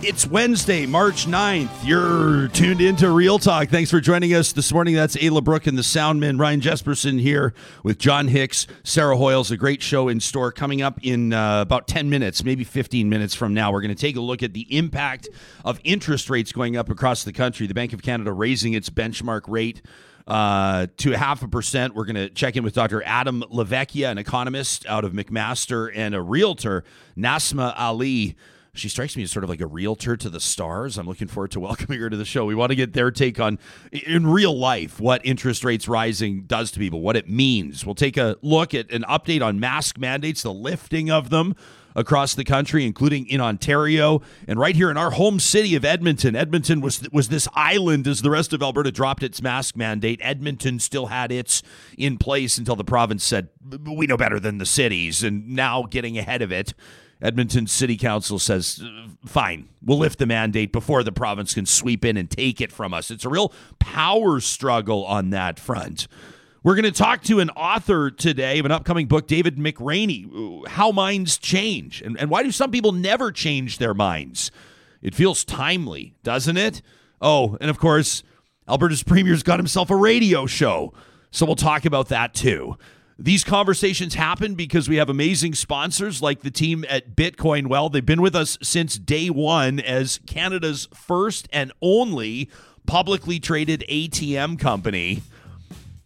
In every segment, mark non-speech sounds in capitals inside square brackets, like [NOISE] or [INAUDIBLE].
It's Wednesday, March 9th. You're tuned into Real Talk. Thanks for joining us this morning. That's Ayla Brook and the Soundman, Ryan Jespersen here with John Hicks, Sarah Hoyles. A great show in store coming up in uh, about 10 minutes, maybe 15 minutes from now. We're going to take a look at the impact of interest rates going up across the country. The Bank of Canada raising its benchmark rate uh, to half a percent. We're going to check in with Dr. Adam LaVecchia, an economist out of McMaster, and a realtor, Nasma Ali she strikes me as sort of like a realtor to the stars. I'm looking forward to [LAUGHS] welcoming her to the show. We want to get their take on, in real life, what interest rates rising does to people, what it means. We'll take a look at an update on mask mandates, the lifting of them across the country, including in Ontario and right here in our home city of Edmonton. Edmonton was was this island as the rest of Alberta dropped its mask mandate. Edmonton still had its in place until the province said we know better than the cities, and now getting ahead of it Edmonton City Council says, uh, fine, we'll lift the mandate before the province can sweep in and take it from us. It's a real power struggle on that front. We're going to talk to an author today of an upcoming book, David McRaney, uh, How Minds Change. And, and why do some people never change their minds? It feels timely, doesn't it? Oh, and of course, Alberta's [LAUGHS] premier's got himself a radio show. So we'll talk about that too. These conversations happen because we have amazing sponsors like the team at Bitcoin Well. They've been with us since day one as Canada's first and only publicly traded ATM company.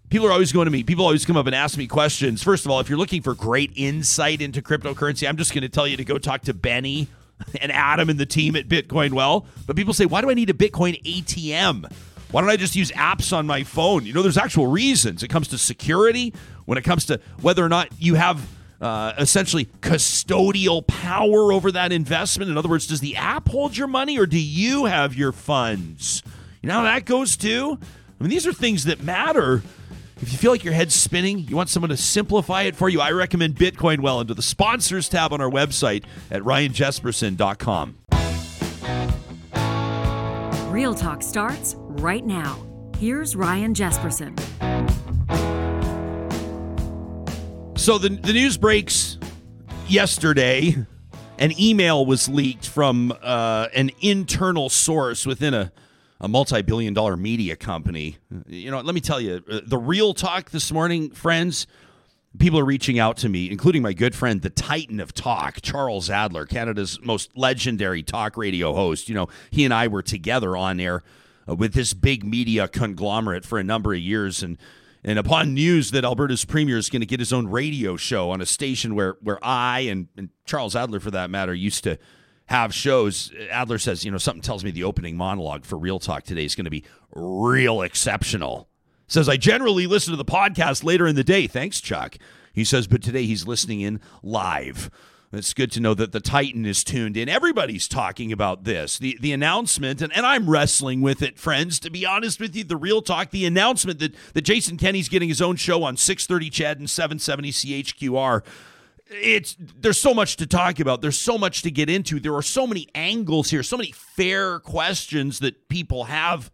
People are always going to me. People always come up and ask me questions. First of all, if you're looking for great insight into cryptocurrency, I'm just going to tell you to go talk to Benny [LAUGHS] and Adam and the team at Bitcoin Well. But people say, why do I need a Bitcoin ATM? Why don't I just use apps on my phone? You know, there's actual reasons. It comes to security, when it comes to whether or not you have uh, essentially custodial power over that investment. In other words, does the app hold your money or do you have your funds? You know how that goes too? I mean, these are things that matter. If you feel like your head's spinning, you want someone to simplify it for you, I recommend Bitcoin Well into the sponsors tab on our website at ryanjespersen.com. Real Talk starts right now. Here's Ryan Jespersen. So the, the news breaks yesterday. An email was leaked from uh, an internal source within a, a multi billion dollar media company. You know, let me tell you, uh, the real talk this morning, friends, people are reaching out to me, including my good friend, the Titan of Talk, Charles Adler, Canada's most legendary talk radio host. You know, he and I were together on air uh, with this big media conglomerate for a number of years. And and upon news that Alberta's premier is going to get his own radio show on a station where where I and, and Charles Adler, for that matter, used to have shows, Adler says, you know, something tells me the opening monologue for Real Talk today is going to be real exceptional. Says I generally listen to the podcast later in the day. Thanks, Chuck. He says, but today he's listening in live. It's good to know that the Titan is tuned in. Everybody's talking about this. The the announcement, and, and I'm wrestling with it, friends, to be honest with you, the real talk, the announcement that, that Jason Kenney's getting his own show on 630 CHED and 770 CHQR. It's there's so much to talk about. There's so much to get into. There are so many angles here, so many fair questions that people have.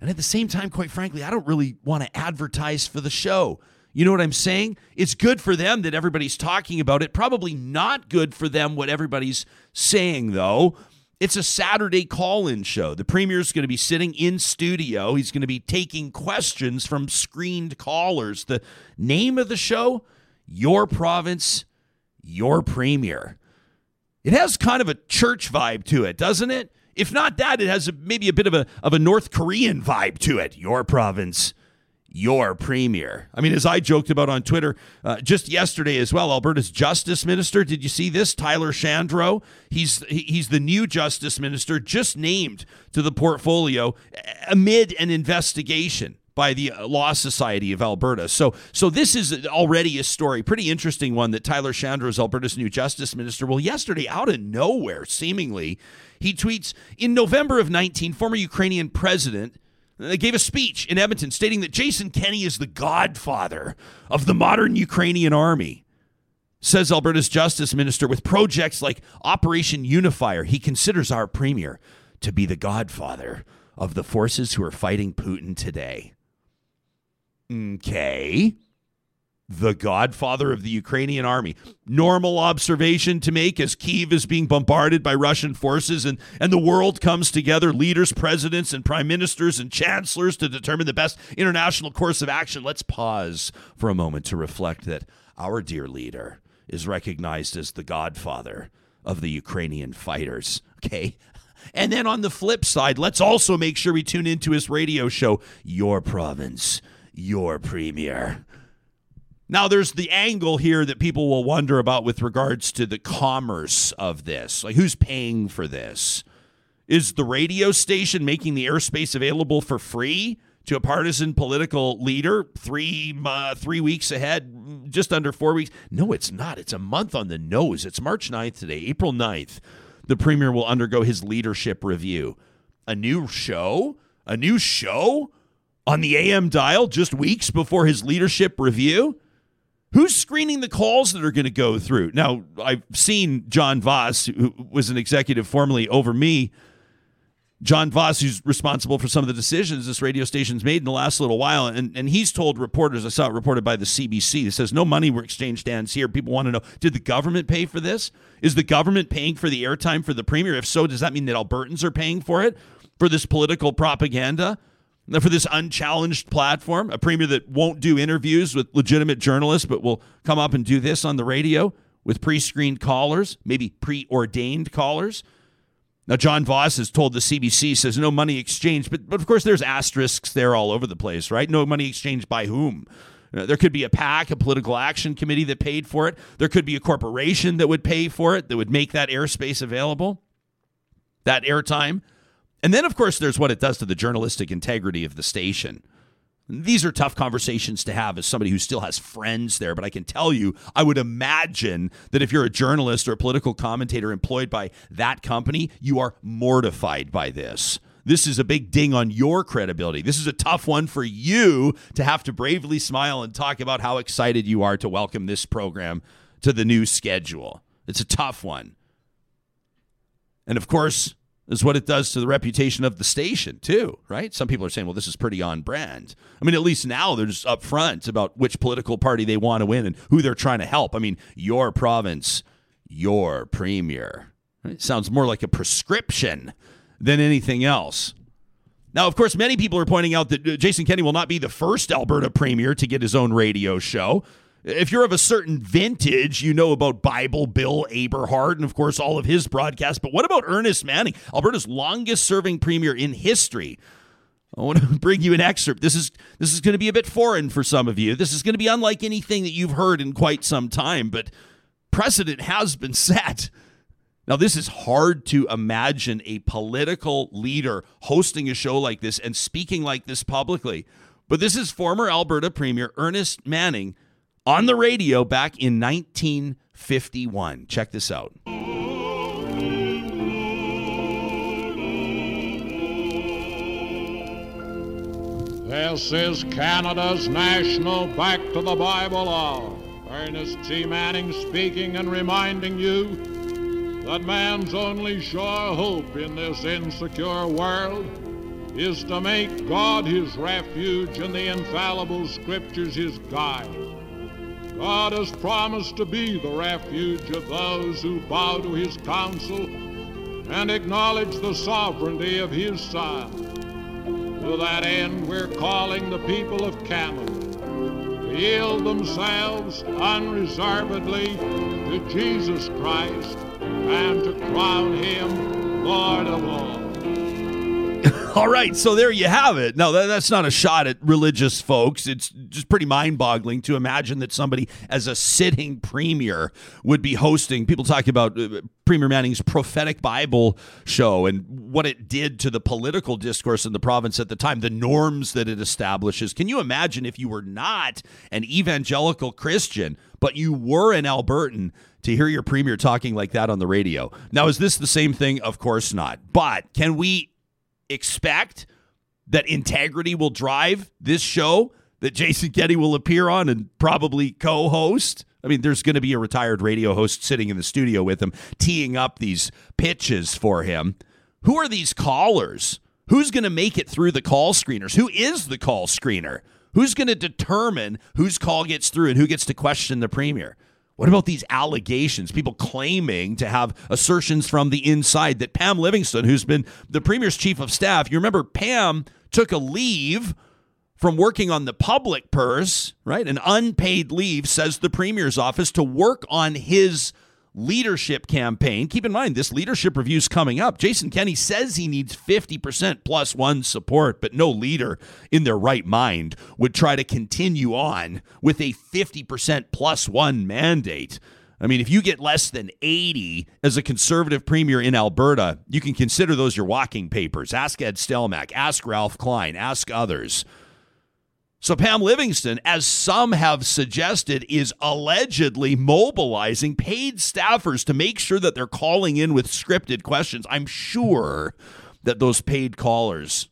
And at the same time, quite frankly, I don't really want to advertise for the show. You know what I'm saying? It's good for them that everybody's talking about it. Probably not good for them what everybody's saying, though. It's a Saturday call in show. The premier's going to be sitting in studio. He's going to be taking questions from screened callers. The name of the show Your Province, Your Premier. It has kind of a church vibe to it, doesn't it? If not that, it has a, maybe a bit of a, of a North Korean vibe to it. Your Province, your premier. I mean, as I joked about on Twitter uh, just yesterday as well, Alberta's justice minister. Did you see this? Tyler Shandro. He's he's the new justice minister, just named to the portfolio amid an investigation by the Law Society of Alberta. So, so this is already a story, pretty interesting one that Tyler Shandro is Alberta's new justice minister. Well, yesterday, out of nowhere, seemingly, he tweets in November of 19, former Ukrainian president they gave a speech in Edmonton stating that Jason Kenney is the godfather of the modern Ukrainian army. Says Alberta's justice minister, with projects like Operation Unifier, he considers our premier to be the godfather of the forces who are fighting Putin today. Okay. The godfather of the Ukrainian army. Normal observation to make as Kiev is being bombarded by Russian forces and, and the world comes together, leaders, presidents, and prime ministers and chancellors to determine the best international course of action. Let's pause for a moment to reflect that our dear leader is recognized as the godfather of the Ukrainian fighters. Okay. And then on the flip side, let's also make sure we tune into his radio show, Your Province, Your Premier. Now, there's the angle here that people will wonder about with regards to the commerce of this. Like, who's paying for this? Is the radio station making the airspace available for free to a partisan political leader three uh, three weeks ahead, just under four weeks? No, it's not. It's a month on the nose. It's March 9th today, April 9th. The premier will undergo his leadership review. A new show? A new show on the AM dial just weeks before his leadership review? Who's screening the calls that are going to go through? Now, I've seen John Voss, who was an executive formerly over me. John Voss, who's responsible for some of the decisions this radio station's made in the last little while, and, and he's told reporters, I saw it reported by the CBC, that says no money were exchanged stands here. People want to know, did the government pay for this? Is the government paying for the airtime for the premier? If so, does that mean that Albertans are paying for it? For this political propaganda? For this unchallenged platform, a premier that won't do interviews with legitimate journalists, but will come up and do this on the radio with pre screened callers, maybe pre-ordained callers. Now, John Voss has told the CBC, says no money exchanged, but, but of course there's asterisks there all over the place, right? No money exchanged by whom? There could be a PAC, a political action committee that paid for it. There could be a corporation that would pay for it, that would make that airspace available, that airtime. And then, of course, there's what it does to the journalistic integrity of the station. These are tough conversations to have as somebody who still has friends there, but I can tell you, I would imagine that if you're a journalist or a political commentator employed by that company, you are mortified by this. This is a big ding on your credibility. This is a tough one for you to have to bravely smile and talk about how excited you are to welcome this program to the new schedule. It's a tough one. And of course, is what it does to the reputation of the station too, right? Some people are saying, well, this is pretty on brand. I mean, at least now they're just upfront about which political party they want to win and who they're trying to help. I mean, your province, your premier. Right? Sounds more like a prescription than anything else. Now, of course, many people are pointing out that uh, Jason Kenney will not be the first Alberta premier to get his own radio show. If you're of a certain vintage, you know about Bible Bill Aberhart and, of course, all of his broadcasts. But what about Ernest Manning, Alberta's longest serving premier in history? I want to [LAUGHS] bring you an excerpt. This is this is going to be a bit foreign for some of you. This is going to be unlike anything that you've heard in quite some time, but precedent has been set. Now, this is hard to imagine a political leader hosting a show like this and speaking like this publicly. But this is former Alberta Premier Ernest Manning on the radio back in 1951. Check this out. This is Canada's national Back to the Bible Hour. Ernest T. Manning speaking and reminding you that man's only sure hope in this insecure world is to make God his refuge and the infallible scriptures his guide. God has promised to be the refuge of those who bow to his counsel and acknowledge the sovereignty of his Son. To that end, we're calling the people of Canada to yield themselves unreservedly to Jesus Christ and to crown him Lord of all. [LAUGHS] All right, so there you have it. Now, that, that's not a shot at religious folks. It's just pretty mind boggling to imagine that somebody, as a sitting premier, would be hosting. People talk about uh, Premier Manning's prophetic Bible show and what it did to the political discourse in the province at the time, the norms that it establishes. Can you imagine if you were not an evangelical Christian, but you were an Albertan? to hear your premier talking like that on the radio. Now, is this the same thing? Of course not. But can we expect that integrity will drive this show that Jason Kenney will appear on and probably co host? I mean, there's going to be a retired radio host sitting in the studio with him, teeing up these pitches for him. Who are these callers? Who's going to make it through the call screeners? Who is the call screener? Who's going to determine whose call gets through and who gets to question the premier? What about these allegations? People claiming to have assertions from the inside that Pam Livingston, who's been the premier's chief of staff, you remember Pam took a leave from working on the public purse, right? An unpaid leave, says the premier's office, to work on his leadership campaign. Keep in mind, this leadership review is coming up. Jason Kenney says he needs 50% plus one support, but no leader in their right mind would try to continue on with a 50% plus one mandate. I mean, if you get less than 80 as a conservative premier in Alberta, you can consider those your walking papers. Ask Ed Stelmach, ask Ralph Klein, ask others. So, Pam Livingston, as some have suggested, is allegedly mobilizing paid staffers to make sure that they're calling in with scripted questions. I'm sure that those paid callers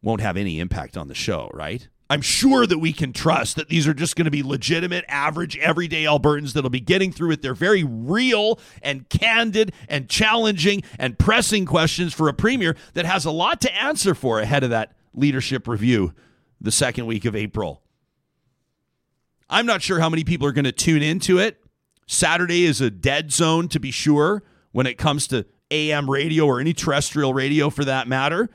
won't have any impact on the show, right? I'm sure that we can trust that these are just going to be legitimate, average, everyday Albertans that'll be getting through with their very real and candid and challenging and pressing questions for a premier that has a lot to answer for ahead of that leadership review the second week of April. I'm not sure how many people are going to tune into it. Saturday is a dead zone, to be sure, when it comes to AM radio or any terrestrial radio for that matter.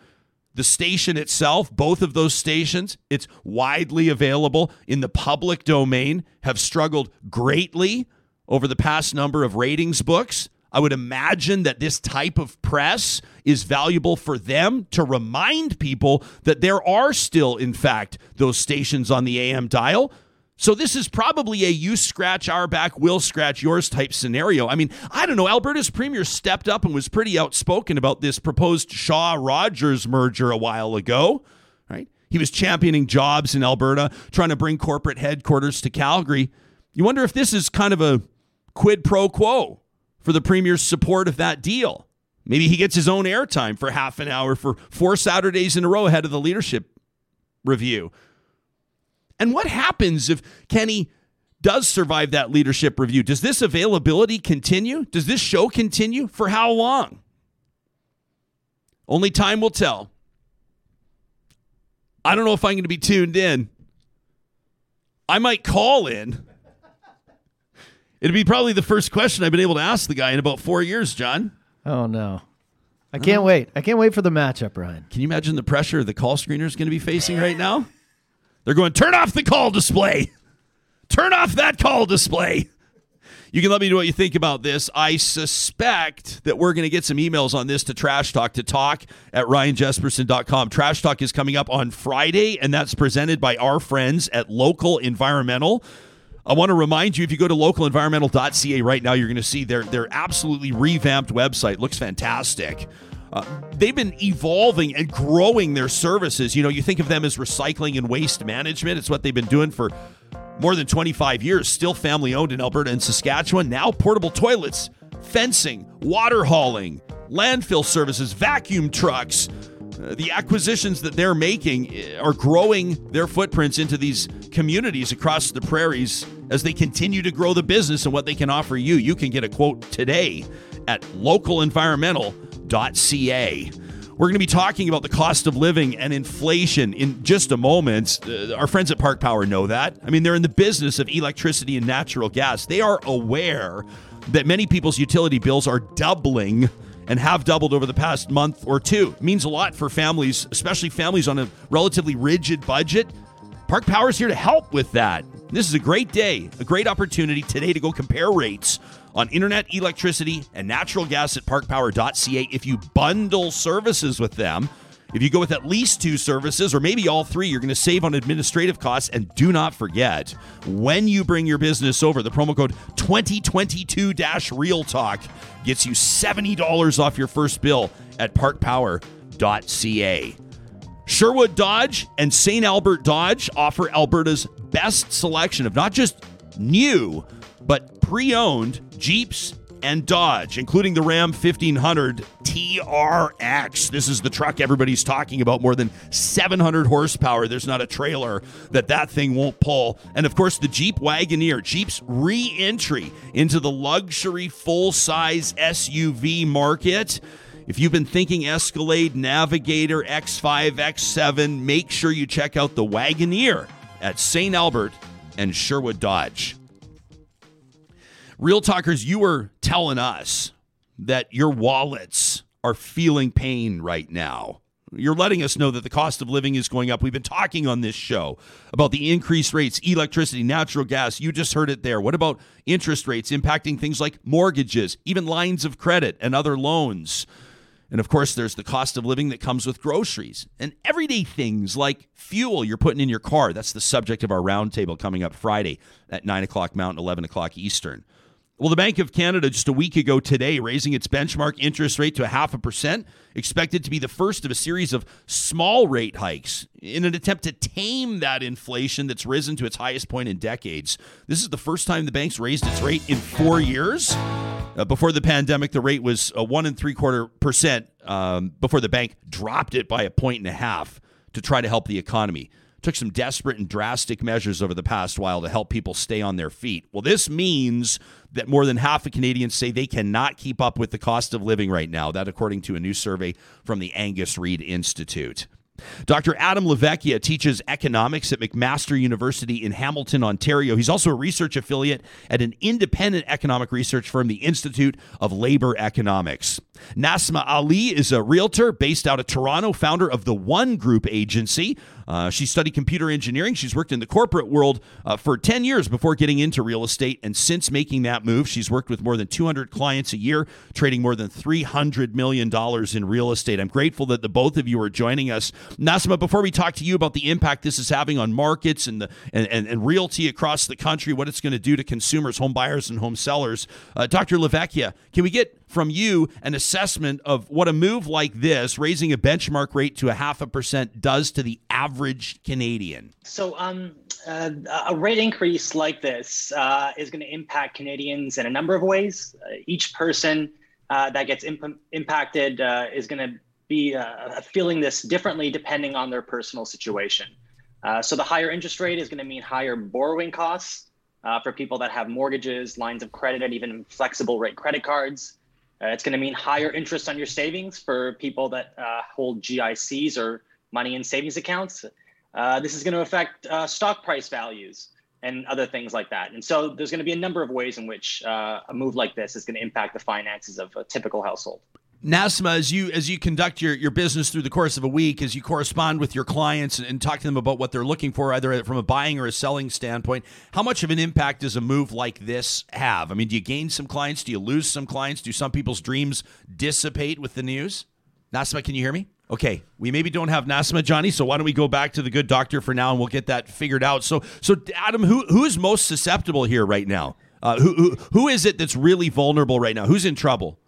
The station itself, both of those stations, it's widely available in the public domain, have struggled greatly over the past number of ratings books. I would imagine that this type of press is valuable for them to remind people that there are still, in fact, those stations on the AM dial. So this is probably a you scratch our back, we'll scratch yours type scenario. I mean, I don't know. Alberta's premier stepped up and was pretty outspoken about this proposed Shaw Rogers merger a while ago, right? He was championing jobs in Alberta, trying to bring corporate headquarters to Calgary. You wonder if this is kind of a quid pro quo for the premier's support of that deal. Maybe he gets his own airtime for half an hour for four Saturdays in a row ahead of the leadership review. And what happens if Kenney does survive that leadership review? Does this availability continue? Does this show continue? For how long? Only time will tell. I don't know if I'm going to be tuned in. I might call in. It'd be probably the first question I've been able to ask the guy in about four years, John. Oh no. I can't wait. I can't wait for the matchup, Ryan. Can you imagine the pressure the call screener is going to be facing right now? They're going, turn off the call display. Turn off that call display. You can let me know what you think about this. I suspect that we're going to get some emails on this to Trash Talk to talk at ryanjespersen.com. Trash Talk is coming up on Friday, and that's presented by our friends at Local Environmental. I want to remind you if you go to localenvironmental.ca right now, you're going to see their, their absolutely revamped website. Looks fantastic. Uh, they've been evolving and growing their services. You know, you think of them as recycling and waste management. It's what they've been doing for more than 25 years, still family owned in Alberta and Saskatchewan. Now, portable toilets, fencing, water hauling, landfill services, vacuum trucks. The acquisitions that they're making uh, are growing their footprints into these communities across the prairies as they continue to grow the business and what they can offer you. You can get a quote today at localenvironmental.ca. We're going to be talking about the cost of living and inflation in just a moment. Uh, our friends at Park Power know that. I mean, they're in the business of electricity and natural gas. They are aware that many people's utility bills are doubling and have doubled over the past month or two. It means a lot for families, especially families on a relatively rigid budget. Park Power is here to help with that. This is a great day, a great opportunity today to go compare rates on internet, electricity, and natural gas at parkpower.ca. If you bundle services with them, if you go with at least two services or maybe all three, you're going to save on administrative costs. And do not forget, when you bring your business over, the promo code 2022 Real Talk gets you $70 off your first bill at parkpower.ca. Sherwood Dodge and St. Albert Dodge offer Alberta's best selection of not just new, but pre owned Jeeps and Dodge, including the Ram 1500 TRX. This is the truck everybody's talking about, more than 700 horsepower. There's not a trailer that that thing won't pull. And of course, the Jeep Wagoneer, Jeep's re entry into the luxury full size SUV market. If you've been thinking Escalade, Navigator, X5, X7, make sure you check out the Wagoneer at St. Albert and Sherwood Dodge. Real Talkers, you were telling us that your wallets are feeling pain right now. You're letting us know that the cost of living is going up. We've been talking on this show about the increased rates, electricity, natural gas. You just heard it there. What about interest rates impacting things like mortgages, even lines of credit and other loans? And of course, there's the cost of living that comes with groceries and everyday things like fuel you're putting in your car. That's the subject of our roundtable coming up Friday at 9 o'clock Mountain, 11 o'clock Eastern. Well, the Bank of Canada just a week ago today raising its benchmark interest rate to a half a percent, expected to be the first of a series of small rate hikes in an attempt to tame that inflation that's risen to its highest point in decades. This is the first time the bank's raised its rate in four years. Uh, before the pandemic, the rate was a one and three quarter percent. Um, before the bank dropped it by a point and a half to try to help the economy took some desperate and drastic measures over the past while to help people stay on their feet. Well, this means that more than half of Canadians say they cannot keep up with the cost of living right now. That, according to a new survey from the Angus Reid Institute. Dr. Adam LaVecchia teaches economics at McMaster University in Hamilton, Ontario. He's also a research affiliate at an independent economic research firm, the Institute of Labor Economics. Nasma Ali is a realtor based out of Toronto, founder of the One Group Agency. Uh, she studied computer engineering. She's worked in the corporate world uh, for 10 years before getting into real estate. And since making that move, she's worked with more than 200 clients a year, trading more than $300 million in real estate. I'm grateful that the both of you are joining us. Nasima, before we talk to you about the impact this is having on markets and, the, and, and, and realty across the country, what it's going to do to consumers, home buyers, and home sellers, uh, Dr. LaVecchia, can we get from you an assessment of what a move like this, raising a benchmark rate to a half a percent, does to the average Canadian? So, um, uh, a rate increase like this uh, is going to impact Canadians in a number of ways. Uh, each person uh, that gets imp- impacted uh, is going to be uh, feeling this differently depending on their personal situation. so, the higher interest rate is going to mean higher borrowing costs for people that have mortgages, lines of credit, and even flexible rate credit cards. Uh, it's going to mean higher interest on your savings for people that uh, hold GICs or money in savings accounts. Uh, this is going to affect uh, stock price values and other things like that. And so there's going to be a number of ways in which uh, a move like this is going to impact the finances of a typical household. Nasma, as you as you conduct your, your business through the course of a week, as you correspond with your clients and, and, talk to them about what they're looking for, either from a buying or a selling standpoint, how much of an impact does a move like this have? I mean, do you gain some clients? Do you lose some clients? Do some people's dreams dissipate with the news? Nasma, can you hear me? Okay, we maybe don't have Nasma, Johnny. So why don't we go back to the good doctor for now, and we'll get that figured out. So, so Adam, who who is most susceptible here right now? Uh, who, who who is it that's really vulnerable right now? Who's in trouble?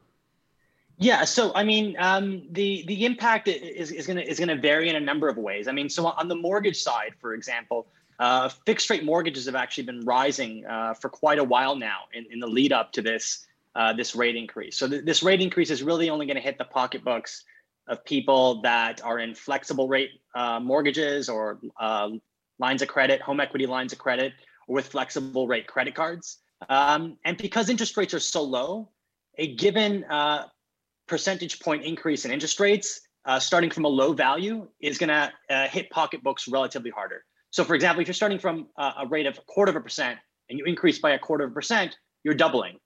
Yeah, so I mean, um, the the impact is is going to is going to vary in a number of ways. I mean, so on the mortgage side, for example, uh, fixed rate mortgages have actually been rising uh, for quite a while now in, in the lead up to this uh, this rate increase. So th- this rate increase is really only going to hit the pocketbooks of people that are in flexible rate uh, mortgages or uh, lines of credit, home equity lines of credit, or with flexible rate credit cards. Um, and because interest rates are so low, a given uh, percentage point increase in interest rates uh, starting from a low value is going to uh, hit pocketbooks relatively harder. So, for example, if you're starting from a, a rate of a quarter of a percent and you increase by a quarter of a percent, you're doubling,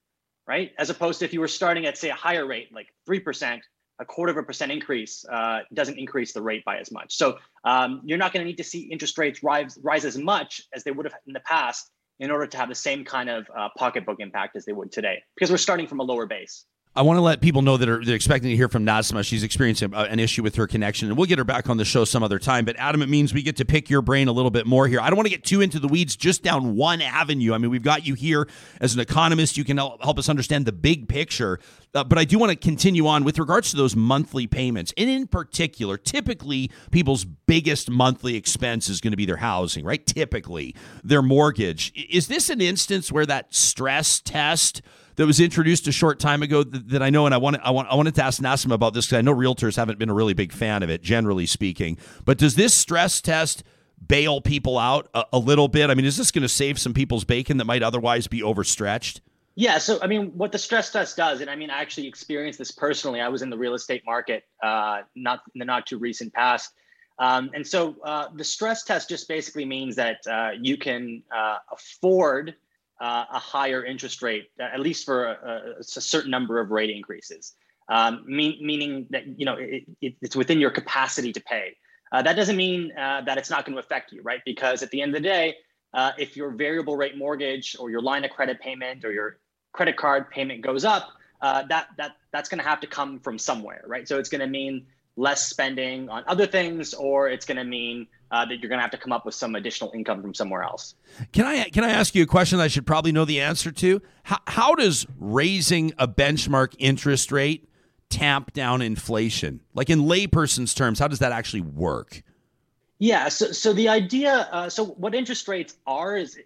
right? As opposed to if you were starting at, say, a higher rate, like 3%, a quarter of a percent increase uh, doesn't increase the rate by as much. So, um, you're not going to need to see interest rates rise, rise as much as they would have in the past in order to have the same kind of uh, pocketbook impact as they would today, because we're starting from a lower base. I want to let people know that are they're expecting to hear from Nasma. She's experiencing uh, an issue with her connection, and we'll get her back on the show some other time. But Adam, it means we get to pick your brain a little bit more here. I don't want to get too into the weeds, just down one avenue. I mean, we've got you here as an economist. You can help us understand the big picture. Uh, but I do want to continue on with regards to those monthly payments, and in particular, typically people's biggest monthly expense is going to be their housing, right? Typically, their mortgage. Is this an instance where that stress test? That was introduced a short time ago that, that I know, and I want I want I wanted to ask Nassim about this because I know realtors haven't been a really big fan of it, generally speaking. But does this stress test bail people out a, a little bit? I mean, is this going to save some people's bacon that might otherwise be overstretched? Yeah, so I mean, what the stress test does, and I mean, I actually experienced this personally. I was in the real estate market, uh, not in the not too recent past, um, and so uh, the stress test just basically means that uh, you can uh, afford uh, a higher interest rate, at least for a, a certain number of rate increases. Um, mean, meaning that you know it, it, it's within your capacity to pay. Uh, that doesn't mean that it's not going to affect you, right? Because at the end of the day, if your variable rate mortgage or your line of credit payment or your credit card payment goes up, uh, that that that's going to have to come from somewhere, right? So it's going to mean less spending on other things, or it's going to mean uh, that you're going to have to come up with some additional income from somewhere else. Can I can I ask you a question I should probably know the answer to? How, how does raising a benchmark interest rate tamp down inflation? Like in layperson's terms, how does that actually work? Yeah. So, so the idea, uh, so what interest rates are is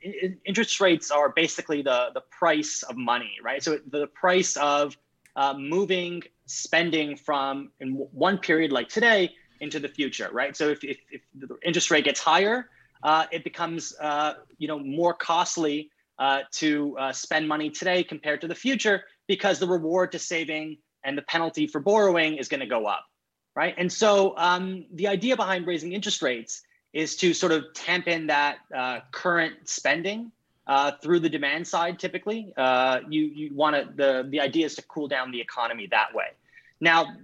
interest rates are basically the the price of money, right? So the price of uh, moving spending from in one period like today into the future, right? So if if, if the interest rate gets higher, uh, it becomes uh, you know more costly uh, to uh, spend money today compared to the future because the reward to saving and the penalty for borrowing is going to go up right? And so um, the idea behind raising interest rates is to sort of tamp in that uh, current spending uh, through the demand side. Typically, uh, you you want to the the idea is to cool down the economy that way. Now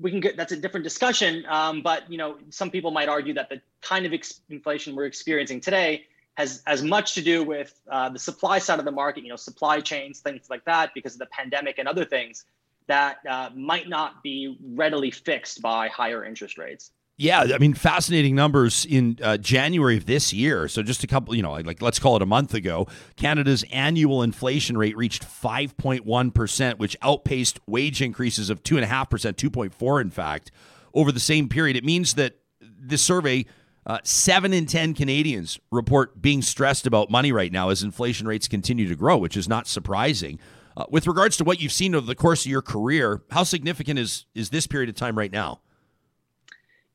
we can get that's a different discussion, um, but you know some people might argue that the kind of ex- inflation we're experiencing today has as much to do with uh, the supply side of the market, you know, supply chains, things like that, because of the pandemic and other things, that uh, might not be readily fixed by higher interest rates. Yeah, I mean, fascinating numbers in uh, January of this year. So just a couple, you know, like let's call it a month ago, Canada's annual inflation rate reached 5.1 percent, which outpaced wage increases of two and a half percent, 2.4 in fact, over the same period. It means that this survey. Uh, seven in 10 Canadians report being stressed about money right now as inflation rates continue to grow, which is not surprising. Uh, with regards to what you've seen over the course of your career, how significant is is this period of time right now?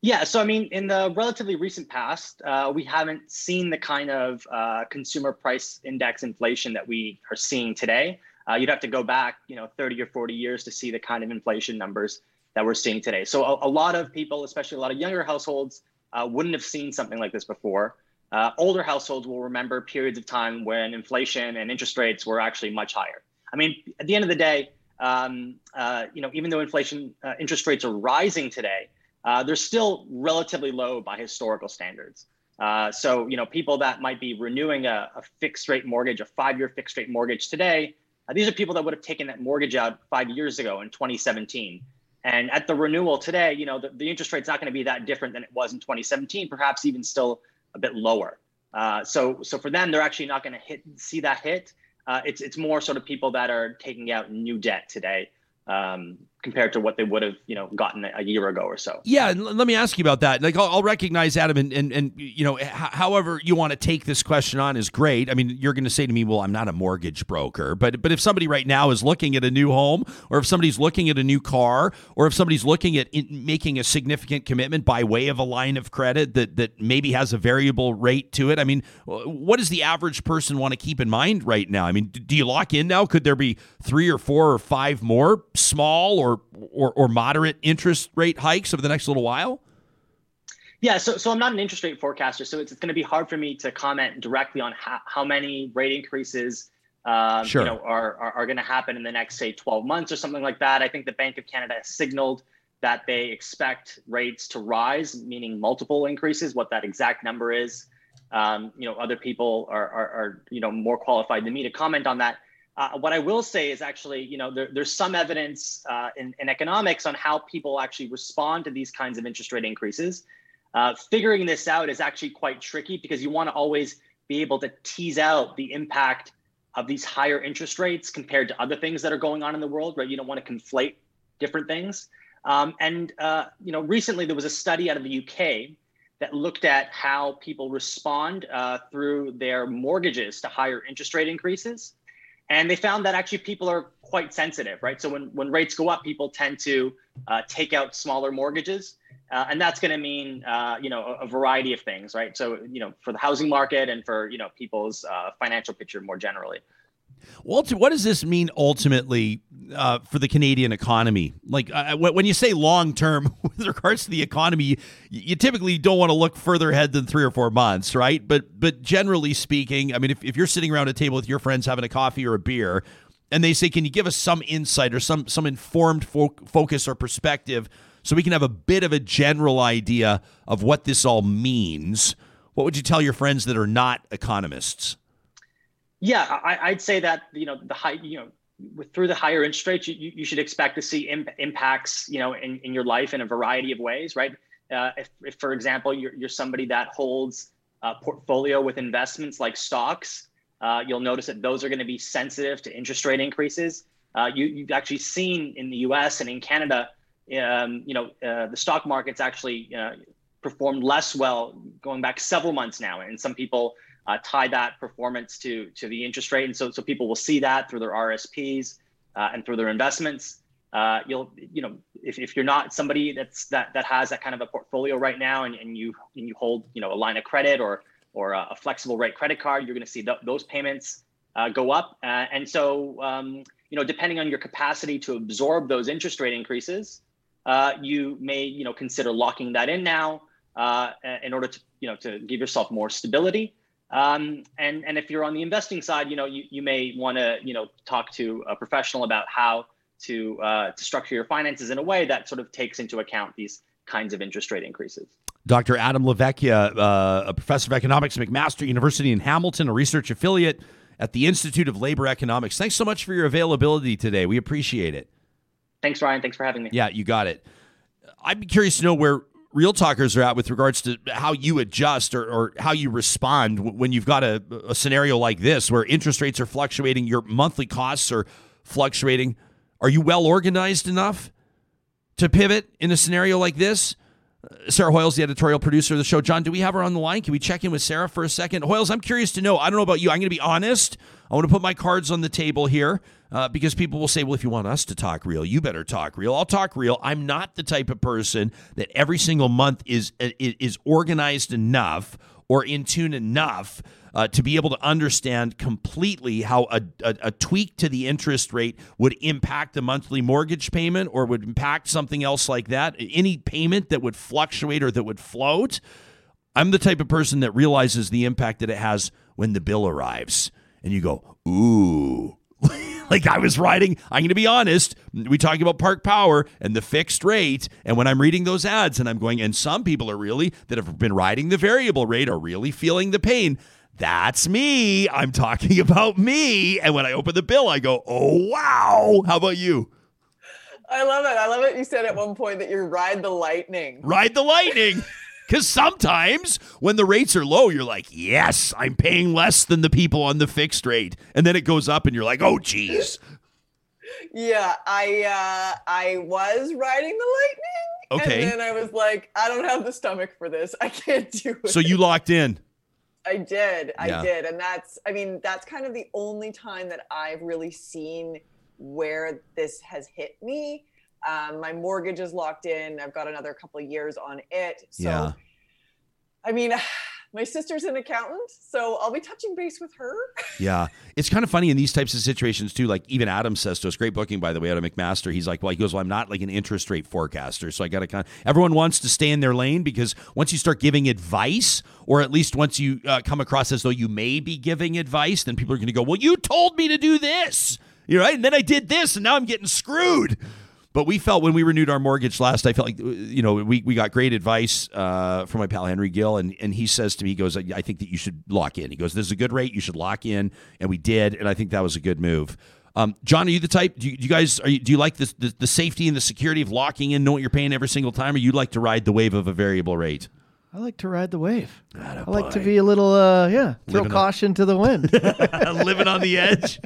Yeah, so I mean, in the relatively recent past, uh, we haven't seen the kind of uh, consumer price index inflation that we are seeing today. Uh, you'd have to go back, you know, 30 or 40 years to see the kind of inflation numbers that we're seeing today. So a, a lot of people, especially a lot of younger households, uh, wouldn't have seen something like this before. Uh, older households will remember periods of time when inflation and interest rates were actually much higher. I mean, at the end of the day, um, uh, you know, even though inflation interest rates are rising today, uh, they're still relatively low by historical standards. Uh, so, you know, people that might be renewing a, a fixed rate mortgage, a five-year fixed rate mortgage today, uh, these are people that would have taken that mortgage out five years ago in 2017. And at the renewal today, you know, the, the interest rate's not going to be that different than it was in 2017, perhaps even still a bit lower. Uh, so, so for them, they're actually not going to hit see that hit uh, it's it's more sort of people that are taking out new debt today um, compared to what they would have, you know, gotten a year ago or so. Yeah, and let me ask you about that. Like, I'll, I'll recognize Adam, and, and and you know, h- however you want to take this question on is great. I mean, you're going to say to me, "Well, I'm not a mortgage broker," but but if somebody right now is looking at a new home, or if somebody's looking at a new car, or if somebody's looking at making a significant commitment by way of a line of credit that that maybe has a variable rate to it, I mean, what does the average person want to keep in mind right now? I mean, do you lock in now? Could there be three or four or five more small or or, or moderate interest rate hikes over the next little while? Yeah, so so I'm not an interest rate forecaster, so it's, it's going to be hard for me to comment directly on how, how many rate increases um, sure. you know are are, are going to happen in the next say 12 months or something like that. I think the Bank of Canada has signaled that they expect rates to rise, meaning multiple increases. What that exact number is, um, you know, other people are, are, are you know more qualified than me to comment on that. Uh, what I will say is actually, you know, there, there's some evidence uh, in, in, economics on how people actually respond to these kinds of interest rate increases. Uh, figuring this out is actually quite tricky because you want to always be able to tease out the impact of these higher interest rates compared to other things that are going on in the world, right? You don't want to conflate different things. Um, and uh, you know, recently there was a study out of the UK that looked at how people respond uh, through their mortgages to higher interest rate increases. And they found that actually people are quite sensitive, right? So when, when rates go up, people tend to uh, take out smaller mortgages. Uh, and that's going to mean, uh, you know, a, a, variety of things, right? So, you know, for the housing market and for, you know, people's uh, financial picture more generally. What does this mean ultimately uh, for the Canadian economy? Like uh, when you say long term [LAUGHS] with regards to the economy, you, you typically don't want to look further ahead than three or four months, right? But but generally speaking, I mean, if, if you're sitting around a table with your friends having a coffee or a beer, and they say, "Can you give us some insight or some some informed fo- focus or perspective so we can have a bit of a general idea of what this all means?" What would you tell your friends that are not economists? Yeah, I, would say that you know the high you know with, through the higher interest rates, you, you should expect to see imp- impacts you know in, in your life in a variety of ways, right? Uh, if, if, for example, you're, you're somebody that holds a portfolio with investments like stocks, uh, you'll notice that those are going to be sensitive to interest rate increases. Uh, you, have actually seen in the U.S. and in Canada, um, you know, uh, the stock market's actually uh, performed less well going back several months now, and some people uh, tie that performance to to the interest rate, and so so people will see that through their RSPs uh, and through their investments. Uh, you'll you know if, if you're not somebody that's that that has that kind of a portfolio right now, and, and you and you hold you know a line of credit or or a, a flexible rate credit card, you're going to see th- those payments uh, go up, uh, and so um, you know depending on your capacity to absorb those interest rate increases, uh, you may you know consider locking that in now in order to you know to give yourself more stability. Um, and and if you're on the investing side, you know you, you may want to you know talk to a professional about how to uh, to structure your finances in a way that sort of takes into account these kinds of interest rate increases. Dr. Adam LaVecchia, uh, a professor of economics at McMaster University in Hamilton, a research affiliate at the Institute of Labor Economics. Thanks so much for your availability today. We appreciate it. Thanks, Ryan. Thanks for having me. Yeah, you got it. I'd be curious to know where real talkers are at with regards to how you adjust or, or how you respond when you've got a, a scenario like this where interest rates are fluctuating, your monthly costs are fluctuating. Are you well organized enough to pivot in a scenario like this? Sarah Hoyles, the editorial producer of the show. John, do we have her on the line? Can we check in with Sarah for a second? Hoyles, I'm curious to know. I don't know about you. I'm going to be honest. I want to put my cards on the table here uh, because people will say, well, if you want us to talk real, you better talk real. I'll talk real. I'm not the type of person that every single month is is organized enough or in tune enough uh, to be able to understand completely how a, a, a, tweak to the interest rate would impact the monthly mortgage payment or would impact something else like that. Any payment that would fluctuate or that would float. I'm the type of person that realizes the impact that it has when the bill arrives. And you go, ooh. [LAUGHS] like I was writing, I'm going to be honest. We talk about Park Power and the fixed rate. And when I'm reading those ads and I'm going, and some people are really that have been riding the variable rate are really feeling the pain. That's me. I'm talking [LAUGHS] about me. And when I open the bill, I go, oh, wow. How about you? I love it. I love it. You said at one point that you ride the lightning. Ride the lightning. [LAUGHS] Because sometimes when the rates are low, you're like, yes, I'm paying less than the people on the fixed rate. And then it goes up and you're like, oh, geez. Yeah, I uh, I was riding the lightning. Okay. And then I was like, I don't have the stomach for this. I can't do it. So you locked in. I did. I yeah. did. And that's, I mean, that's kind of the only time that I've really seen where this has hit me. Um, my mortgage is locked in. I've got another couple of years on it. So, yeah. I mean, my sister's an accountant, so I'll be touching base with her. [LAUGHS] yeah. It's kind of funny in these types of situations, too. Like, even Adam says to us, great booking, by the way, out of McMaster. He's like, well, he goes, well, I'm not like an interest rate forecaster. So I got to kind of, everyone wants to stay in their lane because once you start giving advice, or at least once you uh, come across as though you may be giving advice, then people are going to go, well, you told me to do this. You're right. And then I did this, and now I'm getting screwed. But we felt when we renewed our mortgage last, I felt like, you know, we, we got great advice uh, from my pal Henry Gill. And, and he says to me, he goes, I think that you should lock in. He goes, this is a good rate. You should lock in. And we did. And I think that was a good move. Um, John, are you the type? Do you, do you guys you, do you like this, the, the safety and the security of locking in, know what you're paying every single time, or you like to ride the wave of a variable rate? I like to ride the wave. I like to be a little, uh, yeah, throw Living caution on. to the wind. [LAUGHS] [LAUGHS] Living on the edge.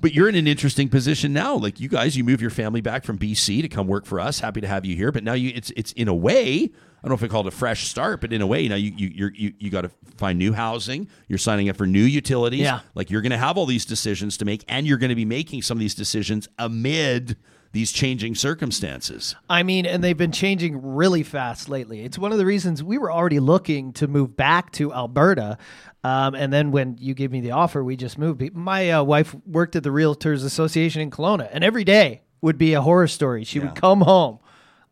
But you're in an interesting position now. Like you guys, you move your family back from BC to come work for us. Happy to have you here. But now you, it's it's in a way I don't know if I call it a fresh start, but in a way, you know, you you you you got to find new housing. You're signing up for new utilities. Yeah. Like you're going to have all these decisions to make, and you're going to be making some of these decisions amid these changing circumstances. I mean, and they've been changing really fast lately. It's one of the reasons we were already looking to move back to Alberta. Um, and then when you gave me the offer, we just moved. My uh, wife worked at the Realtors Association in Kelowna, and every day would be a horror story. She yeah. would come home,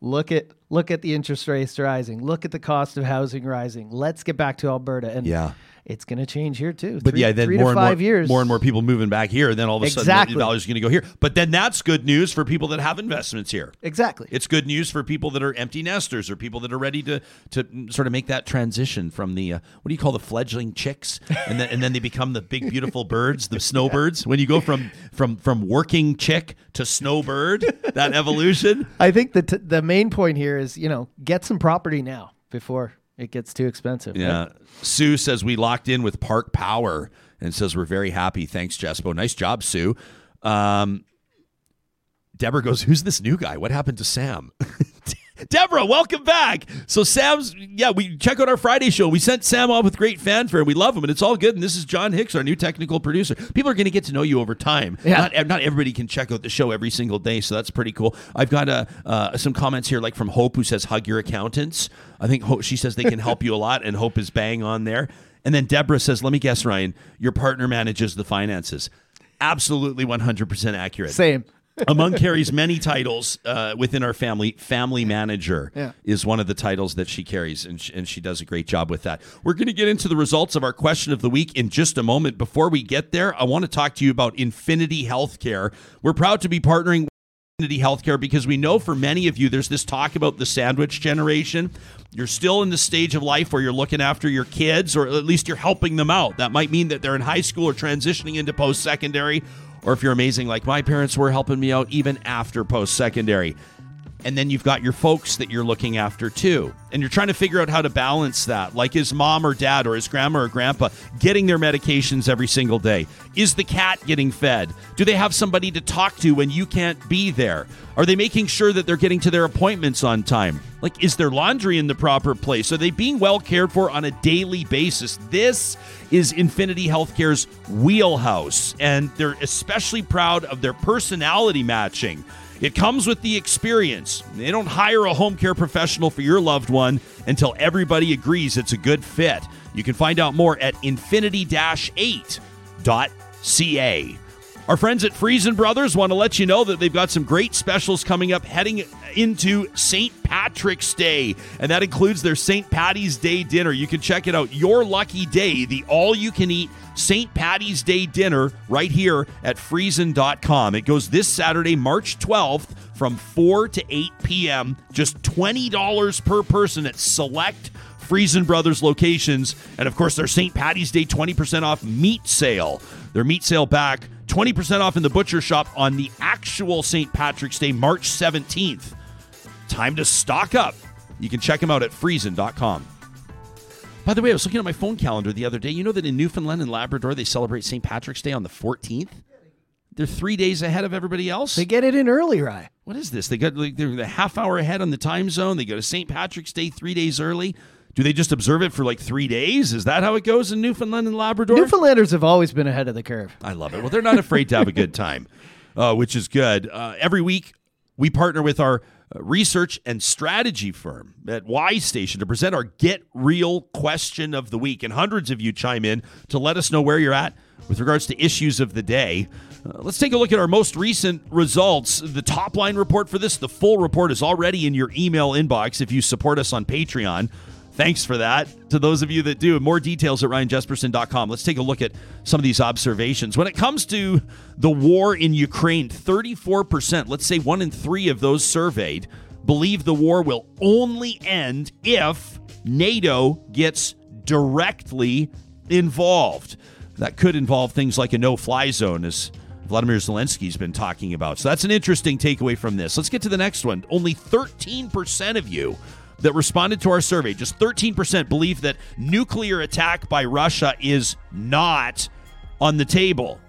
look at look at the interest rates rising, look at the cost of housing rising. Let's get back to Alberta. And yeah it's going to change here too. But three, yeah, then more and more, years. more and more people moving back here. And then all of a exactly. sudden, the dollars going to go here. But then that's good news for people that have investments here. Exactly. It's good news for people that are empty nesters or people that are ready to to sort of make that transition from the uh, what do you call the fledgling chicks, and then and then they become the big beautiful birds, the [LAUGHS] snowbirds. When you go from from from working chick to snowbird, that evolution. [LAUGHS] I think the t- the main point here is you know get some property now before it gets too expensive. Yeah. Right? Sue says we locked in with Park Power and says we're very happy. Thanks, Jespo. Nice job, Sue. Um, Deborah goes, Who's this new guy? What happened to Sam? [LAUGHS] Deborah, welcome back. So Sam's, yeah, we check out our Friday show. We sent Sam off with great fanfare. and We love him, and it's all good. And this is John Hicks, our new technical producer. People are going to get to know you over time. Yeah. Not, not everybody can check out the show every single day, so that's pretty cool. I've got uh, uh, some comments here, like from Hope, who says, "Hug your accountants." I think Hope, she says they can help you a lot, and Hope is bang on there. And then Deborah says, "Let me guess, Ryan, your partner manages the finances." Absolutely, one hundred percent accurate. Same. Among Carrie's many titles uh, within our family, family manager yeah. is one of the titles that she carries, and she, and she does a great job with that. We're going to get into the results of our question of the week in just a moment. Before we get there, I want to talk to you about Infinity Healthcare. We're proud to be partnering with Infinity Healthcare because we know for many of you there's this talk about the sandwich generation. You're still in the stage of life where you're looking after your kids, or at least you're helping them out. That might mean that they're in high school or transitioning into post secondary or if you're amazing like my parents were helping me out even after post secondary. And then you've got your folks that you're looking after too. And you're trying to figure out how to balance that. Like, is mom or dad or his grandma or grandpa getting their medications every single day? Is the cat getting fed? Do they have somebody to talk to when you can't be there? Are they making sure that they're getting to their appointments on time? Like, is their laundry in the proper place? Are they being well cared for on a daily basis? This is Infinity Healthcare's wheelhouse, and they're especially proud of their personality matching. It comes with the experience. They don't hire a home care professional for your loved one until everybody agrees it's a good fit. You can find out more at infinity 8.ca. Our friends at Freson Brothers want to let you know that they've got some great specials coming up heading into St. Patrick's Day, and that includes their St. Patty's Day dinner. You can check it out. Your lucky day, the all you can eat St. Patty's Day dinner right here at Freson.com. It goes this Saturday, March 12th from 4 to 8 p.m. Just $20 per person at select Freson Brothers locations. And of course, their St. Patty's Day 20% off meat sale. Their meat sale back 20% off in the butcher shop on the actual St. Patrick's Day, March 17th. Time to stock up. You can check them out at freson.com. By the way, I was looking at my phone calendar the other day. You know that in Newfoundland and Labrador, they celebrate St. Patrick's Day on the 14th? They're three days ahead of everybody else. They get it in early, right? What is this? They got like they're a half hour ahead on the time zone. They go to St. Patrick's Day three days early. Do they just observe it for like three days? Is that how it goes in Newfoundland and Labrador? Newfoundlanders have always been ahead of the curve. I love it. Well, they're not afraid to have a good [LAUGHS] time, uh, which is good. Uh, every week, we partner with our uh, research and strategy firm at Y Station to present our Get Real question of the week. And hundreds of you chime in to let us know where you're at with regards to issues of the day. Uh, let's take a look at our most recent results. The top line report for this, the full report is already in your email inbox if you support us on Patreon. Thanks for that to those of you that do. More details at ryanjespersen.com. Let's take a look at some of these observations. When it comes to the war in Ukraine, 34%, let's say one in three of those surveyed, believe the war will only end if NATO gets directly involved. That could involve things like a no fly zone, as Vladimir Zelensky's been talking about. So that's an interesting takeaway from this. Let's get to the next one. Only 13% of you that responded to our survey, just 13% believe that nuclear attack by Russia is not on the table.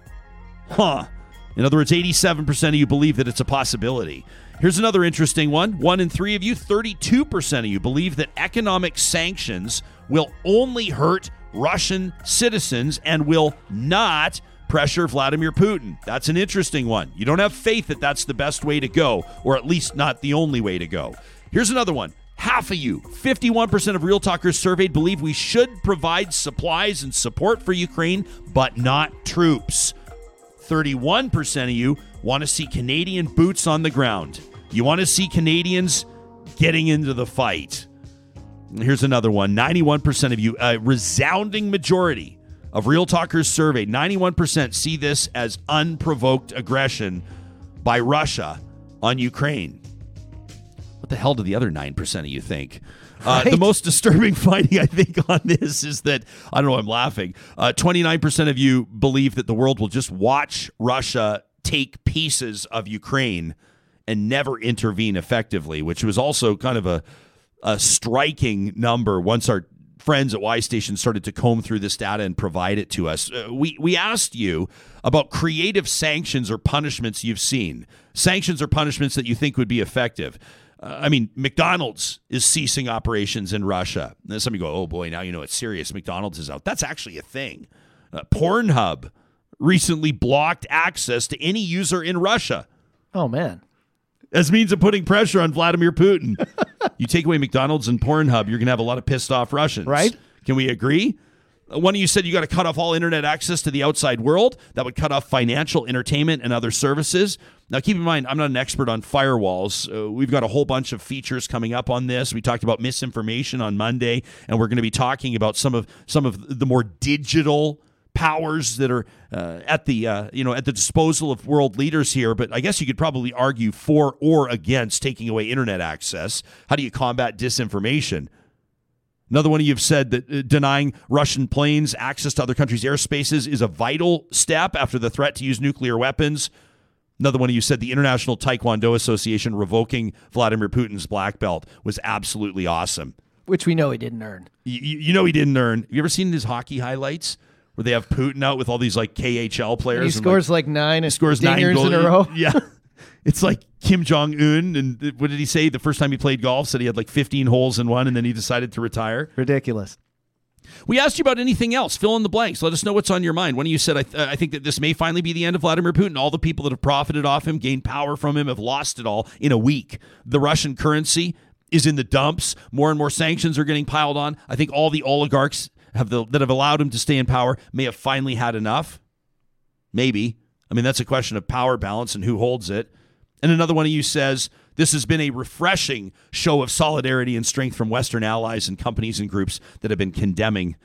Huh. In other words, 87% of you believe that it's a possibility. Here's another interesting one. One in three of you, 32% of you, believe that economic sanctions will only hurt Russian citizens and will not pressure Vladimir Putin. That's an interesting one. You don't have faith that that's the best way to go, or at least not the only way to go. Here's another one. Half of you, 51% of Real Talkers surveyed, believe we should provide supplies and support for Ukraine, but not troops. 31% of you want to see Canadian boots on the ground. You want to see Canadians getting into the fight. Here's another one 91% of you, a resounding majority of Real Talkers surveyed, 91% see this as unprovoked aggression by Russia on Ukraine. What the hell do the other 9% of you think? Right. Uh, the most disturbing [LAUGHS] finding, I think, on this is that I don't know, I'm laughing. Uh, 29% of you believe that the world will just watch Russia take pieces of Ukraine and never intervene effectively, which was also kind of a, a striking number once our friends at Y Station started to comb through this data and provide it to us. Uh, we, we asked you about creative sanctions or punishments you've seen, sanctions or punishments that you think would be effective. Uh, I mean, McDonald's is ceasing operations in Russia. And some of you go, oh boy, now you know it's serious. McDonald's is out. That's actually a thing. Uh, Pornhub recently blocked access to any user in Russia. Oh, man. As means of putting pressure on Vladimir Putin. [LAUGHS] you take away McDonald's and Pornhub, you're going to have a lot of pissed off Russians. Right? Can we agree? One of you said you got to cut off all internet access to the outside world. That would cut off financial, entertainment, and other services. Now, keep in mind, I'm not an expert on firewalls. Uh, we've got a whole bunch of features coming up on this. We talked about misinformation on Monday, and we're going to be talking about some of some of the more digital powers that are uh, at the uh, you know at the disposal of world leaders here. But I guess you could probably argue for or against taking away internet access. How do you combat disinformation? Another one of you have said that uh, denying Russian planes access to other countries' airspaces is a vital step after the threat to use nuclear weapons. Another one of you said the International Taekwondo Association revoking Vladimir Putin's black belt was absolutely awesome. Which we know he didn't earn. You, you know he didn't earn. Have you ever seen his hockey highlights? Where they have Putin out with all these like KHL players. And he scores like, like nine. He scores nine goals in a row. [LAUGHS] Yeah, it's like Kim Jong Un, and what did he say the first time he played golf? Said he had like 15 holes in one, and then he decided to retire. Ridiculous. We asked you about anything else. Fill in the blanks. Let us know what's on your mind. One of you said, I, th- I, think that this may finally be the end of Vladimir Putin. All the people that have profited off him, gained power from him, have lost it all in a week. The Russian currency is in the dumps. More and more sanctions are getting piled on. I think all the oligarchs have the, that have allowed him to stay in power may have finally had enough. Maybe. I mean, that's a question of power balance and who holds it. And another one of you says, This has been a refreshing show of solidarity and strength from Western allies and companies and groups that have been condemning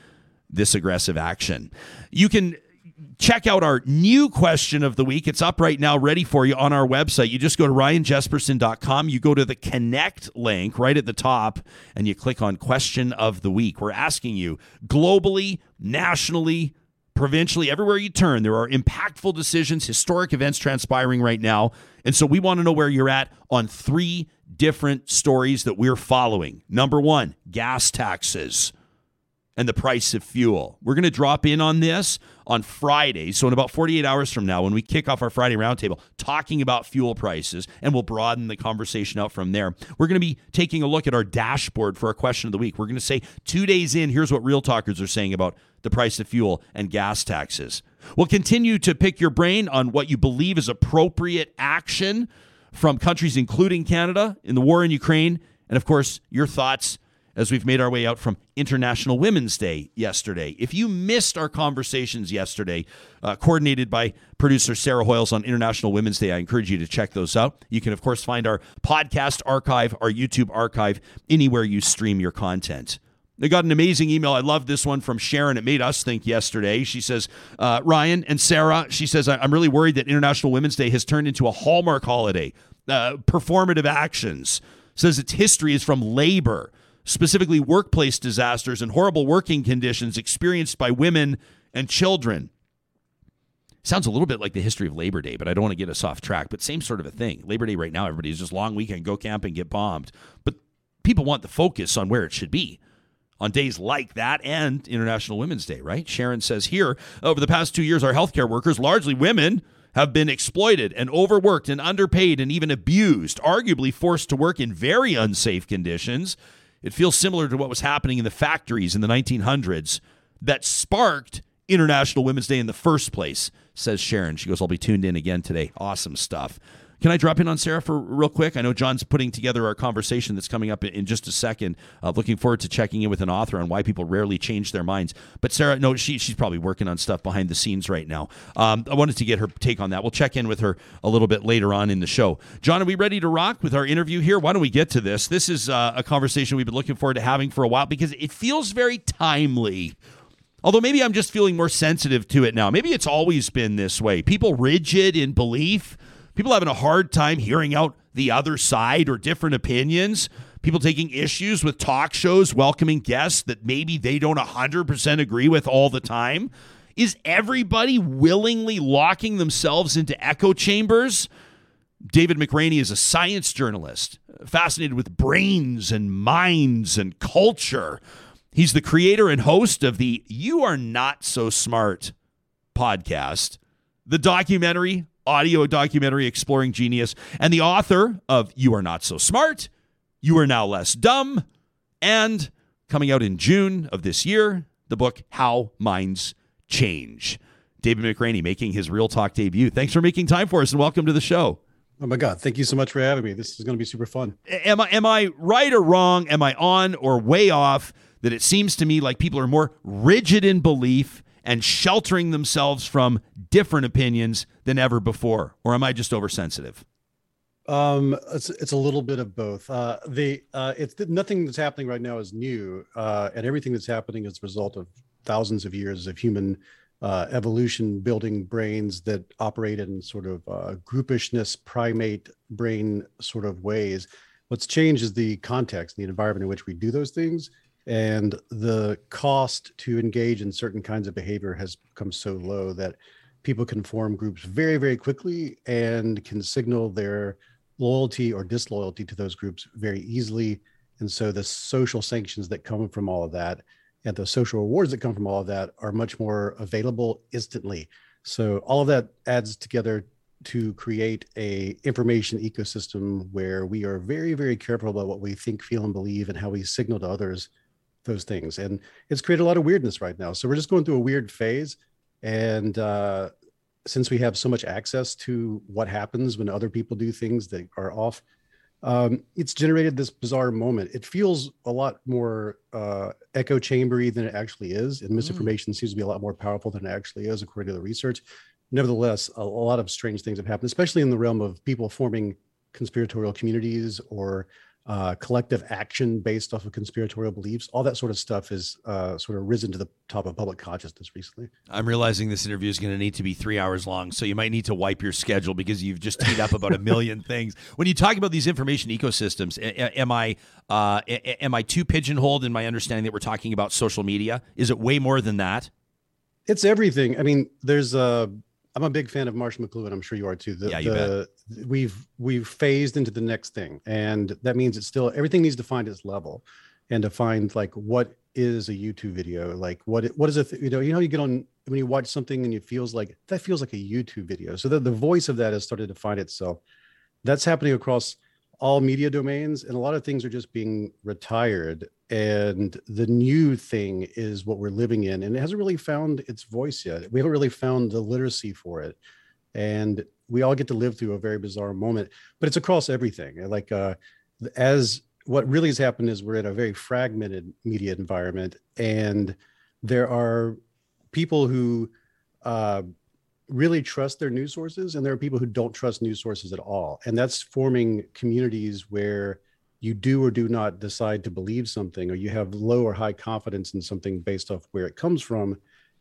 this aggressive action. You can check out our new question of the week. It's up right now, ready for you on our website. You just go to ryanjespersen.com. You go to the connect link right at the top, and you click on question of the week. We're asking you globally, nationally, provincially, everywhere you turn, there are impactful decisions, historic events transpiring right now. And so we want to know where you're at on three different stories that we're following. Number one, gas taxes and the price of fuel. We're going to drop in on this on Friday. So, in about 48 hours from now, when we kick off our Friday roundtable, talking about fuel prices, and we'll broaden the conversation out from there. We're going to be taking a look at our dashboard for our question of the week. We're going to say two days in, here's what real talkers are saying about the price of fuel and gas taxes. We'll continue to pick your brain on what you believe is appropriate action from countries, including Canada, in the war in Ukraine. And of course, your thoughts as we've made our way out from International Women's Day yesterday. If you missed our conversations yesterday, uh, coordinated by producer Sarah Hoyles on International Women's Day, I encourage you to check those out. You can, of course, find our podcast archive, our YouTube archive, anywhere you stream your content. They got an amazing email. I love this one from Sharon. It made us think yesterday. She says, uh, Ryan and Sarah, she says, I'm really worried that International Women's Day has turned into a Hallmark holiday. Uh, performative actions. Says its history is from labor specifically workplace disasters and horrible working conditions experienced by women and children. Sounds a little bit like the history of Labor Day, but I don't want to get us off track. But same sort of a thing. Labor Day right now, everybody is just long weekend, go camping, get bombed. But people want the focus on where it should be on days like that and International Women's Day, right? Sharon says here, over the past two years, our healthcare workers, largely women, have been exploited and overworked and underpaid and even abused, arguably forced to work in very unsafe conditions. It feels similar to what was happening in the factories in the 1900s that sparked International Women's Day in the first place, says Sharon. She goes, I'll be tuned in again today. Awesome stuff. Can I drop in on Sarah for real quick? I know John's putting together our conversation that's coming up in just a second. Uh, looking forward to checking in with an author on why people rarely change their minds. But Sarah, no, she, she's probably working on stuff behind the scenes right now. Um, I wanted to get her take on that. We'll check in with her a little bit later on in the show. John, are we ready to rock with our interview here? Why don't we get to this? This is uh, a conversation we've been looking forward to having for a while because it feels very timely. Although maybe I'm just feeling more sensitive to it now. Maybe it's always been this way. People rigid in belief people having a hard time hearing out the other side or different opinions, people taking issues with talk shows, welcoming guests that maybe they don't 100% agree with all the time. Is everybody willingly locking themselves into echo chambers? David McRaney is a science journalist, fascinated with brains and minds and culture. He's the creator and host of the You Are Not So Smart podcast, the documentary audio documentary exploring genius, and the author of You Are Not So Smart, You Are Now Less Dumb, and coming out in June of this year, the book How Minds Change. David McRaney making his Real Talk debut. Thanks for making time for us and welcome to the show. Oh my God! Thank you so much for having me. This is going to be super fun. Am I am I right or wrong? Am I on or way off? That it seems to me like people are more rigid in belief and sheltering themselves from different opinions than ever before? Or am I just oversensitive? Um, it's it's a little bit of both. Uh, the uh, it's nothing that's happening right now is new, uh, and everything that's happening is a result of thousands of years of human uh, evolution, building brains that operate in sort of uh, groupishness, primate brain sort of ways. What's changed is the context, the environment in which we do those things, and the cost to engage in certain kinds of behavior has become so low that people can form groups very very quickly and can signal their loyalty or disloyalty to those groups very easily. And so the social sanctions that come from all of that and the social rewards that come from all of that are much more available instantly. So all of that adds together to create a information ecosystem where we are very very careful about what we think feel and believe and how we signal to others those things. And it's created a lot of weirdness right now. So we're just going through a weird phase. And uh, since we have so much access to what happens when other people do things that are off um, it's generated this bizarre moment. It feels a lot more uh, echo chambery than it actually is. And mm. misinformation mm. seems to be a lot more powerful than it actually is according to the research. Nevertheless a, a lot of strange things have happened especially in the realm of people forming conspiratorial communities or uh, collective action based off of conspiratorial beliefs. All that sort of stuff has uh, sort of risen to the top of public consciousness recently. I'm realizing this interview is going to need to be three hours long, so you might need to wipe your schedule because you've just teed up about a million [LAUGHS] things. When you talk about these information ecosystems, am I uh, am I too pigeonholed in my understanding that we're talking about social media? Is it way more than that? It's everything. I mean, there's a I'm a big fan of Marshall McLuhan. I'm sure you are too. The, yeah, you the, bet. We've we've phased into the next thing, and that means it's still everything needs to find its level, and to find like what is a YouTube video, like what what is it? You know, you know, you get on when you watch something and it feels like that feels like a YouTube video. So the the voice of that has started to find itself. That's happening across all media domains, and a lot of things are just being retired. And the new thing is what we're living in and it hasn't really found its voice yet. We haven't really found the literacy for it. And we all get to live through a very bizarre moment but it's across everything. Like uh as what really has happened is we're in a very fragmented media environment and there are people who uh really trust their news sources and there are people who don't trust news sources at all. And that's forming communities where you do or do not decide to believe something or you have low or high confidence in something based off where it comes from.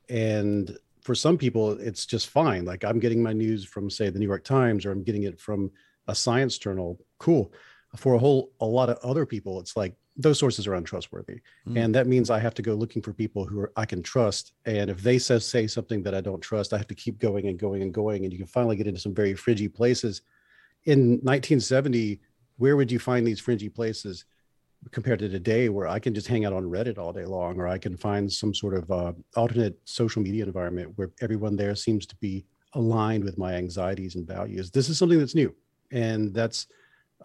And for some people it's just fine. Like i'm getting my news from say the new york times or i'm getting it from a science journal. Cool. For a whole a lot of other people it's like those sources are untrustworthy. Mm. and that means i have to go looking for people who are, i can trust. And if they say, say something that i don't trust i have to keep going and going and going. And you can finally get into some very fringy places. In 1970 where would you find these fringy places compared to today where I can just hang out on Reddit all day long, or I can find some sort of uh, alternate social media environment where everyone there seems to be aligned with my anxieties and values. This is something that's new, and that's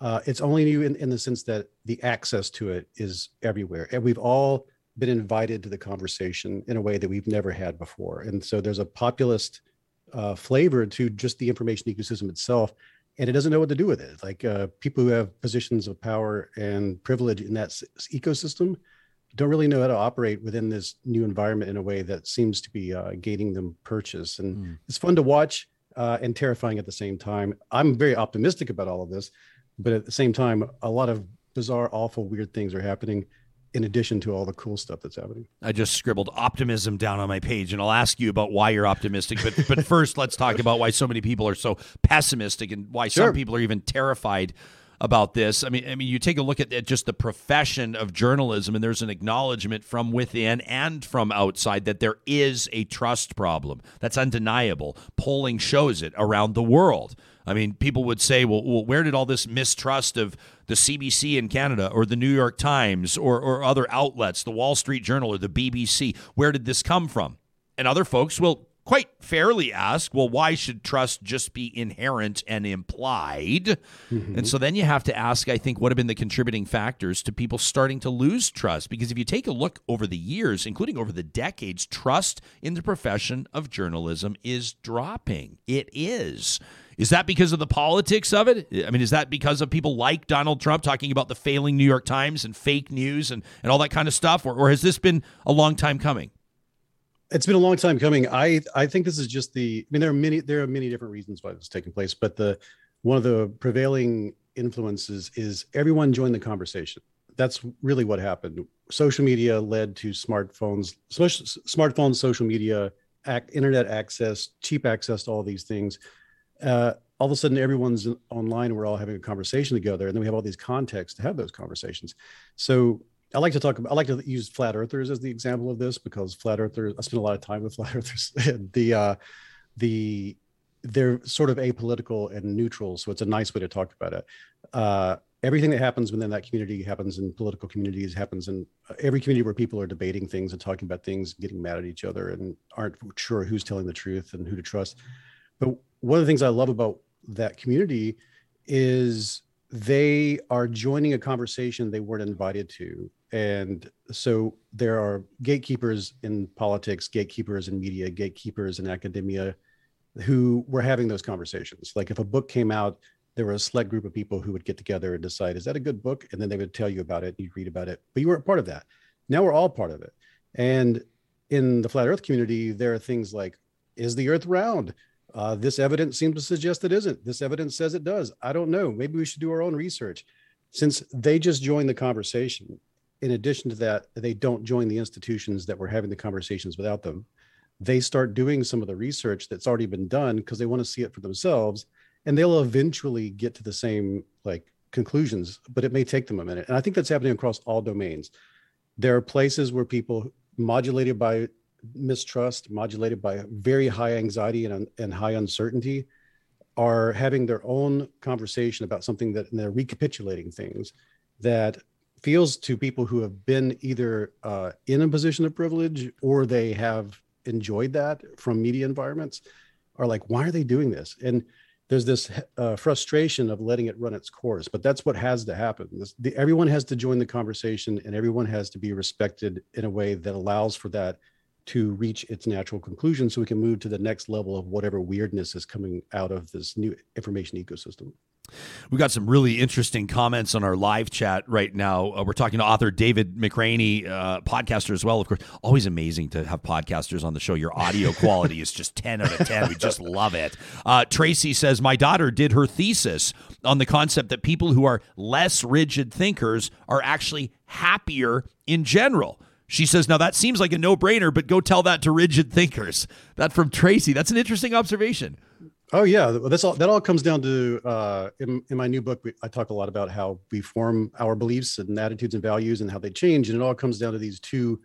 uh, it's only new in, in the sense that the access to it is everywhere, and we've all been invited to the conversation in a way that we've never had before. And so there's a populist uh, flavor to just the information ecosystem itself, and it doesn't know what to do with it. Like uh, people who have positions of power and privilege in that s- ecosystem don't really know how to operate within this new environment in a way that seems to be uh, gaining them purchase. And mm. it's fun to watch uh, and terrifying at the same time. I'm very optimistic about all of this, but at the same time, a lot of bizarre, awful, weird things are happening in addition to all the cool stuff that's happening. I just scribbled optimism down on my page, and I'll ask you about why you're optimistic. But but [LAUGHS] first, let's talk about why so many people are so pessimistic and why sure. some people are even terrified about this. I mean, I mean, you take a look at, at just the profession of journalism, and there's an acknowledgement from within and from outside that there is a trust problem. That's undeniable. Polling shows it around the world. I mean, people would say, well, well, where did all this mistrust of the CBC in Canada or the New York Times or, or other outlets, the Wall Street Journal or the BBC, where did this come from? And other folks will quite fairly ask, well, why should trust just be inherent and implied? Mm-hmm. And so then you have to ask, I think, what have been the contributing factors to people starting to lose trust? Because if you take a look over the years, including over the decades, trust in the profession of journalism is dropping. It is. Is that because of the politics of it? I mean, is that because of people like Donald Trump talking about the failing New York Times and fake news and, and all that kind of stuff? Or, or has this been a long time coming? It's been a long time coming. I I think this is just the. I mean, there are many there are many different reasons why this is taking place, but the one of the prevailing influences is everyone joined the conversation. That's really what happened. Social media led to smartphones, smartphones, social media, internet access, cheap access to all these things uh, all of a sudden everyone's online we're all having a conversation together and then we have all these contexts to have those conversations. So i like to talk about i like to use flat earthers as the example of this because flat earthers i spend a lot of time with [LAUGHS] flat earthers. The uh the they're sort of apolitical and neutral so it's a nice way to talk about it. Uh everything that happens within that community happens in political communities happens in uh, every community where people are debating things and talking about things getting mad at each other and aren't sure who's telling the truth and who to trust but one of the things I love about that community is they are joining a conversation they weren't invited to. And so there are gatekeepers in politics, gatekeepers in media, gatekeepers in academia who were having those conversations. Like if a book came out, there were a select group of people who would get together and decide, is that a good book? And then they would tell you about it, and you'd read about it, but you weren't part of that. Now we're all part of it. And in the flat earth community, there are things like, is the earth round? Uh, this evidence seems to suggest it isn't. This evidence says it does. I don't know. Maybe we should do our own research. Since they just joined the conversation, in addition to that, they don't join the institutions that were having the conversations without them. They start doing some of the research that's already been done because they want to see it for themselves, and they'll eventually get to the same like conclusions, but it may take them a minute. And I think that's happening across all domains. There are places where people modulated by mistrust modulated by very high anxiety and, and high uncertainty are having their own conversation about something that they're recapitulating things that feels to people who have been either uh, in a position of privilege or they have enjoyed that from media environments are like why are they doing this? And there's this uh, frustration of letting it run its course but that's what has to happen. This, the, everyone has to join the conversation and everyone has to be respected in a way that allows for that to reach its natural conclusion so we can move to the next level of whatever weirdness is coming out of this new information ecosystem. We've got some really interesting comments on our live chat right now. Uh, we're talking to author David McRaney, uh, podcaster as well, of course. Always amazing to have podcasters on the show. Your audio [LAUGHS] quality is just 10 out of 10. We just love it. Uh, Tracy says, My daughter did her thesis on the concept that people who are less rigid thinkers are actually happier in general. She says, now that seems like a no brainer, but go tell that to rigid thinkers. That from Tracy. That's an interesting observation. Oh yeah, that's all. That all comes down to uh, in, in my new book. We, I talk a lot about how we form our beliefs and attitudes and values, and how they change. And it all comes down to these two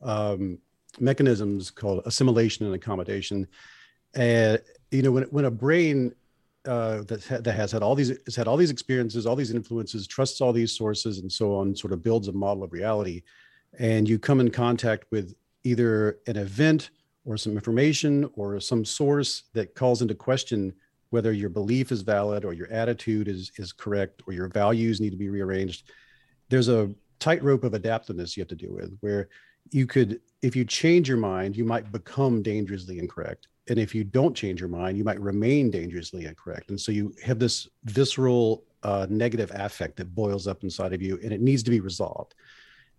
um, mechanisms called assimilation and accommodation. And you know, when when a brain uh, that ha- that has had all these has had all these experiences, all these influences, trusts all these sources, and so on, sort of builds a model of reality and you come in contact with either an event or some information or some source that calls into question whether your belief is valid or your attitude is is correct or your values need to be rearranged there's a tightrope of adaptiveness you have to deal with where you could if you change your mind you might become dangerously incorrect. And if you don't change your mind you might remain dangerously incorrect. And so you have this visceral uh, negative affect that boils up inside of you and it needs to be resolved.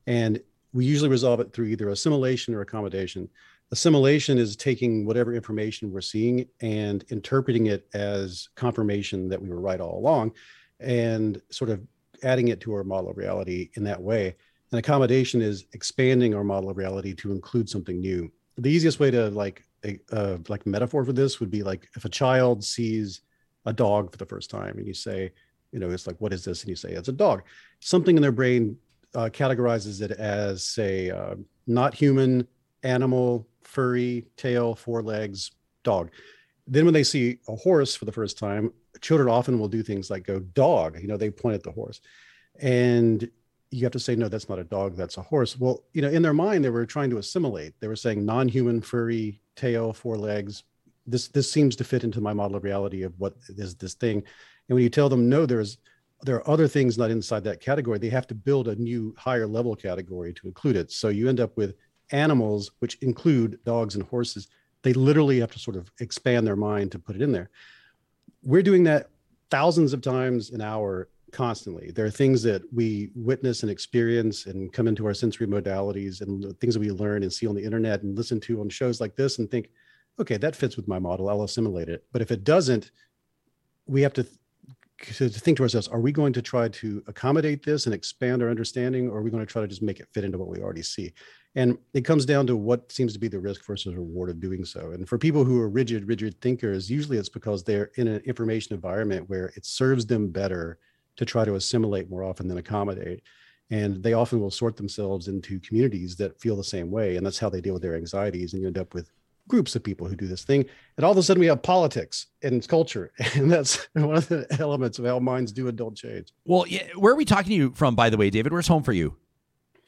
And we usually resolve it through either assimilation or accommodation. Assimilation is taking whatever information we're seeing and interpreting it as confirmation that we were right all along and sort of adding it to our model of reality in that way. And accommodation is expanding our model of reality to include something new. The easiest way to like a uh, like metaphor for this would be like if a child sees a dog for the first time and you say you know it's like what is this? And you say it's a dog. Something in their brain uh, categorizes it as say uh, not human animal furry tail, four legs, dog. Then when they see a horse for the first time, children often will do things like go dog, you know, they point at the horse. And you have to say, no, that's not a dog, that's a horse. Well, you know, in their mind, they were trying to assimilate. They were saying non-human, furry, tail, four legs. This this seems to fit into my model of reality of what is this thing. And when you tell them, no, there's there are other things not inside that category, they have to build a new higher level category to include it. So you end up with animals, which include dogs and horses, they literally have to sort of expand their mind to put it in there. We're doing that thousands of times an hour constantly. There are things that we witness and experience and come into our sensory modalities and things that we learn and see on the internet and listen to on shows like this and think, okay, that fits with my model. I'll assimilate it. But if it doesn't, we have to to, think to ourselves, are we going to try to accommodate this and expand our understanding, or are we going to try to just make it fit into what we already see? And it comes down to what seems to be the risk versus reward of doing so. And for people who are rigid, rigid thinkers, usually it's because they're in an information environment where it serves them better to try to assimilate more often than accommodate. And they often will sort themselves into communities that feel the same way. And that's how they deal with their anxieties. And you end up with groups of people who do this thing. And all of a sudden we have politics and culture. [LAUGHS] And that's one of the elements of how minds do don't change. Well, yeah, where are we talking to you from, by the way, David? Where's home for you?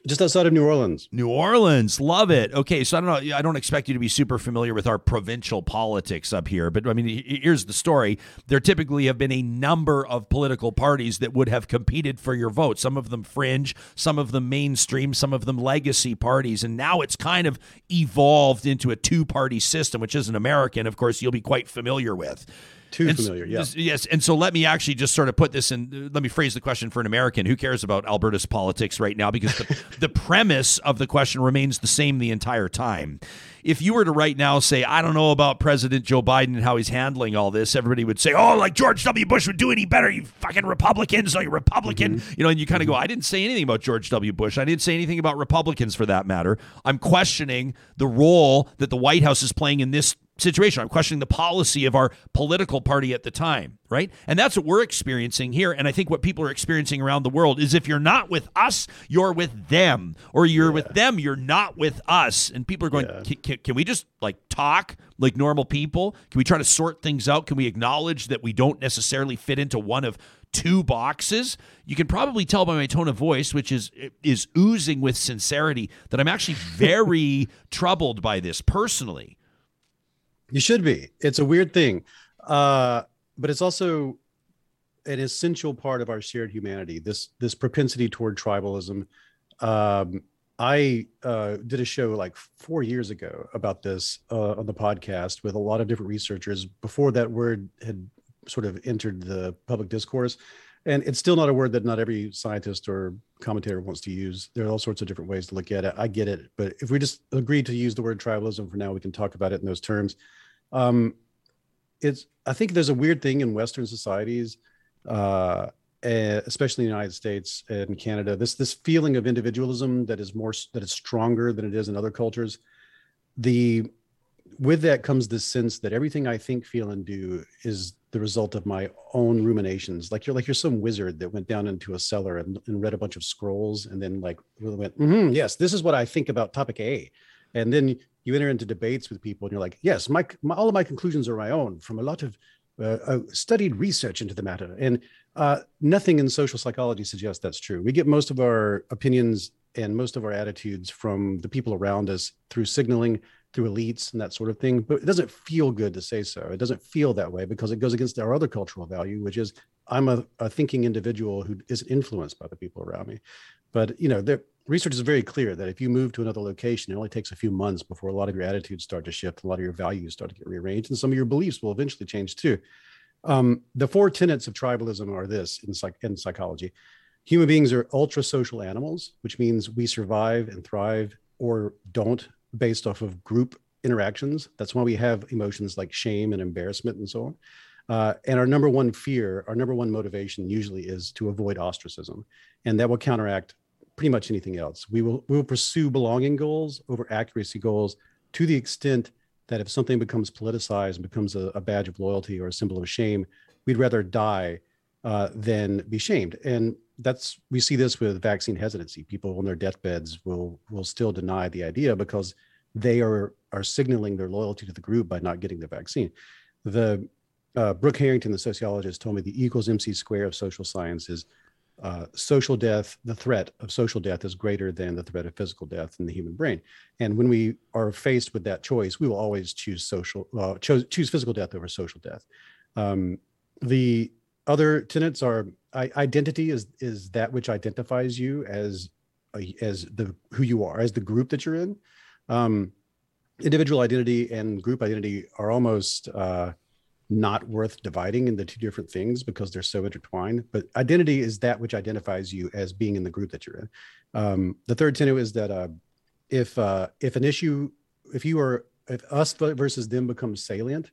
Just outside of New Orleans. New Orleans, love it. Okay, so I don't know. I don't expect you to be super familiar with our provincial politics up here, but I mean, here's the story. There typically have been a number of political parties that would have competed for your vote. Some of them fringe, some of them mainstream, some of them legacy parties, and now it's kind of evolved into a two-party system, which is an American, of course, you'll be quite familiar with. Too and familiar, yes. Yes. And so let me actually just sort of put this in, let me phrase the question for an American. Who cares about Alberta's politics right now? Because the, [LAUGHS] the premise of the question remains the same the entire time. If you were to right now say, I don't know about President Joe Biden and how he's handling all this, everybody would say, oh, like George W. Bush would do any better, you fucking Republicans, oh, you Republican. Mm-hmm. You know, and you kind of mm-hmm. go, I didn't say anything about George W. Bush. I didn't say anything about Republicans for that matter. I'm questioning the role that the White House is playing in this situation. I'm questioning the policy of our political party at the time, right? And that's what we're experiencing here. And I think what people are experiencing around the world is if you're not with us, you're with them, or you're yeah. with them, you're not with us. And people are going, yeah. can, can we just like talk like normal people? Can we try to sort things out? Can we acknowledge that we don't necessarily fit into one of two boxes. You can probably tell by my tone of voice, which is is oozing with sincerity, that I'm actually [LAUGHS] very troubled by this personally. You should be. It's a weird thing, uh, but it's also an essential part of our shared humanity. This this propensity toward tribalism. Um, I uh, did a show like four years ago about this uh, on the podcast with a lot of different researchers. Before that word had sort of entered the public discourse, and it's still not a word that not every scientist or commentator wants to use. There are all sorts of different ways to look at it. I get it, but if we just agree to use the word tribalism for now, we can talk about it in those terms. Um, it's I think there's a weird thing in Western societies, uh, especially in the United States and Canada. This this feeling of individualism that is more that is stronger than it is in other cultures. The with that comes this sense that everything I think, feel, and do is the result of my own ruminations. Like you're like you're some wizard that went down into a cellar and, and read a bunch of scrolls and then like really went, mm-hmm, yes, this is what I think about topic A. And then you enter into debates with people and you're like, yes, my, my all of my conclusions are my own from a lot of uh, uh, studied research into the matter. And uh, nothing in social psychology suggests that's true. We get most of our opinions and most of our attitudes from the people around us through signaling through elites and that sort of thing. But it doesn't feel good to say so. It doesn't feel that way because it goes against our other cultural value, which is I'm a, a thinking individual who isn't influenced by the people around me. But you know, the research is very clear that if you move to another location, it only takes a few months before a lot of your attitudes start to shift, a lot of your values start to get rearranged, and some of your beliefs will eventually change too. Um, the four tenets of tribalism are this in, psych- in psychology. Human beings are ultra social animals, which means we survive and thrive or don't based off of group interactions. That's why we have emotions like shame and embarrassment and so on. Uh, and our number one fear, our number one motivation usually is to avoid ostracism. And that will counteract pretty much anything else. We will we will pursue belonging goals over accuracy goals to the extent that if something becomes politicized and becomes a, a badge of loyalty or a symbol of shame, we'd rather die uh, than be shamed. And that's we see this with vaccine hesitancy. People on their deathbeds will will still deny the idea because they are are signaling their loyalty to the group by not getting the vaccine. The uh, Brooke Harrington, the sociologist, told me the equals MC square of social science is uh, social death, the threat of social death is greater than the threat of physical death in the human brain. And when we are faced with that choice, we will always choose social, uh, choose, choose physical death over social death. Um, the other tenets are identity is is that which identifies you as as the who you are, as the group that you're in. Um, individual identity and group identity are almost uh, not worth dividing into two different things because they're so intertwined. But identity is that which identifies you as being in the group that you're in. Um, the third tenet is that uh, if uh, if an issue, if you are if us versus them becomes salient,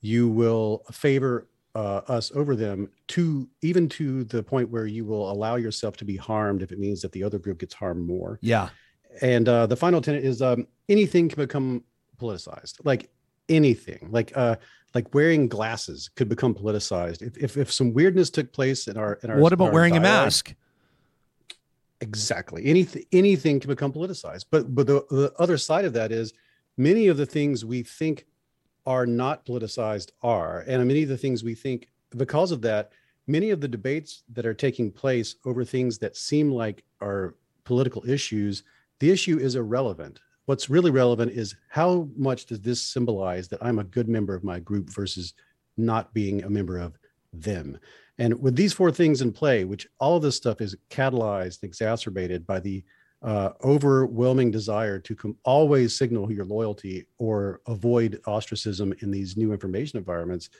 you will favor uh, us over them to even to the point where you will allow yourself to be harmed if it means that the other group gets harmed more. Yeah. And uh, the final tenet is um, anything can become politicized. Like anything. Like uh, like wearing glasses could become politicized if, if, if some weirdness took place in our in our what about our wearing dialogue, a mask exactly anything anything can become politicized but but the, the other side of that is many of the things we think are not politicized are and many of the things we think because of that many of the debates that are taking place over things that seem like are political issues the issue is irrelevant what's really relevant is how much does this symbolize that I'm a good member of my group versus not being a member of them. And with these four things in play, which all of this stuff is catalyzed, exacerbated by the uh, overwhelming desire to com- always signal your loyalty or avoid ostracism in these new information environments.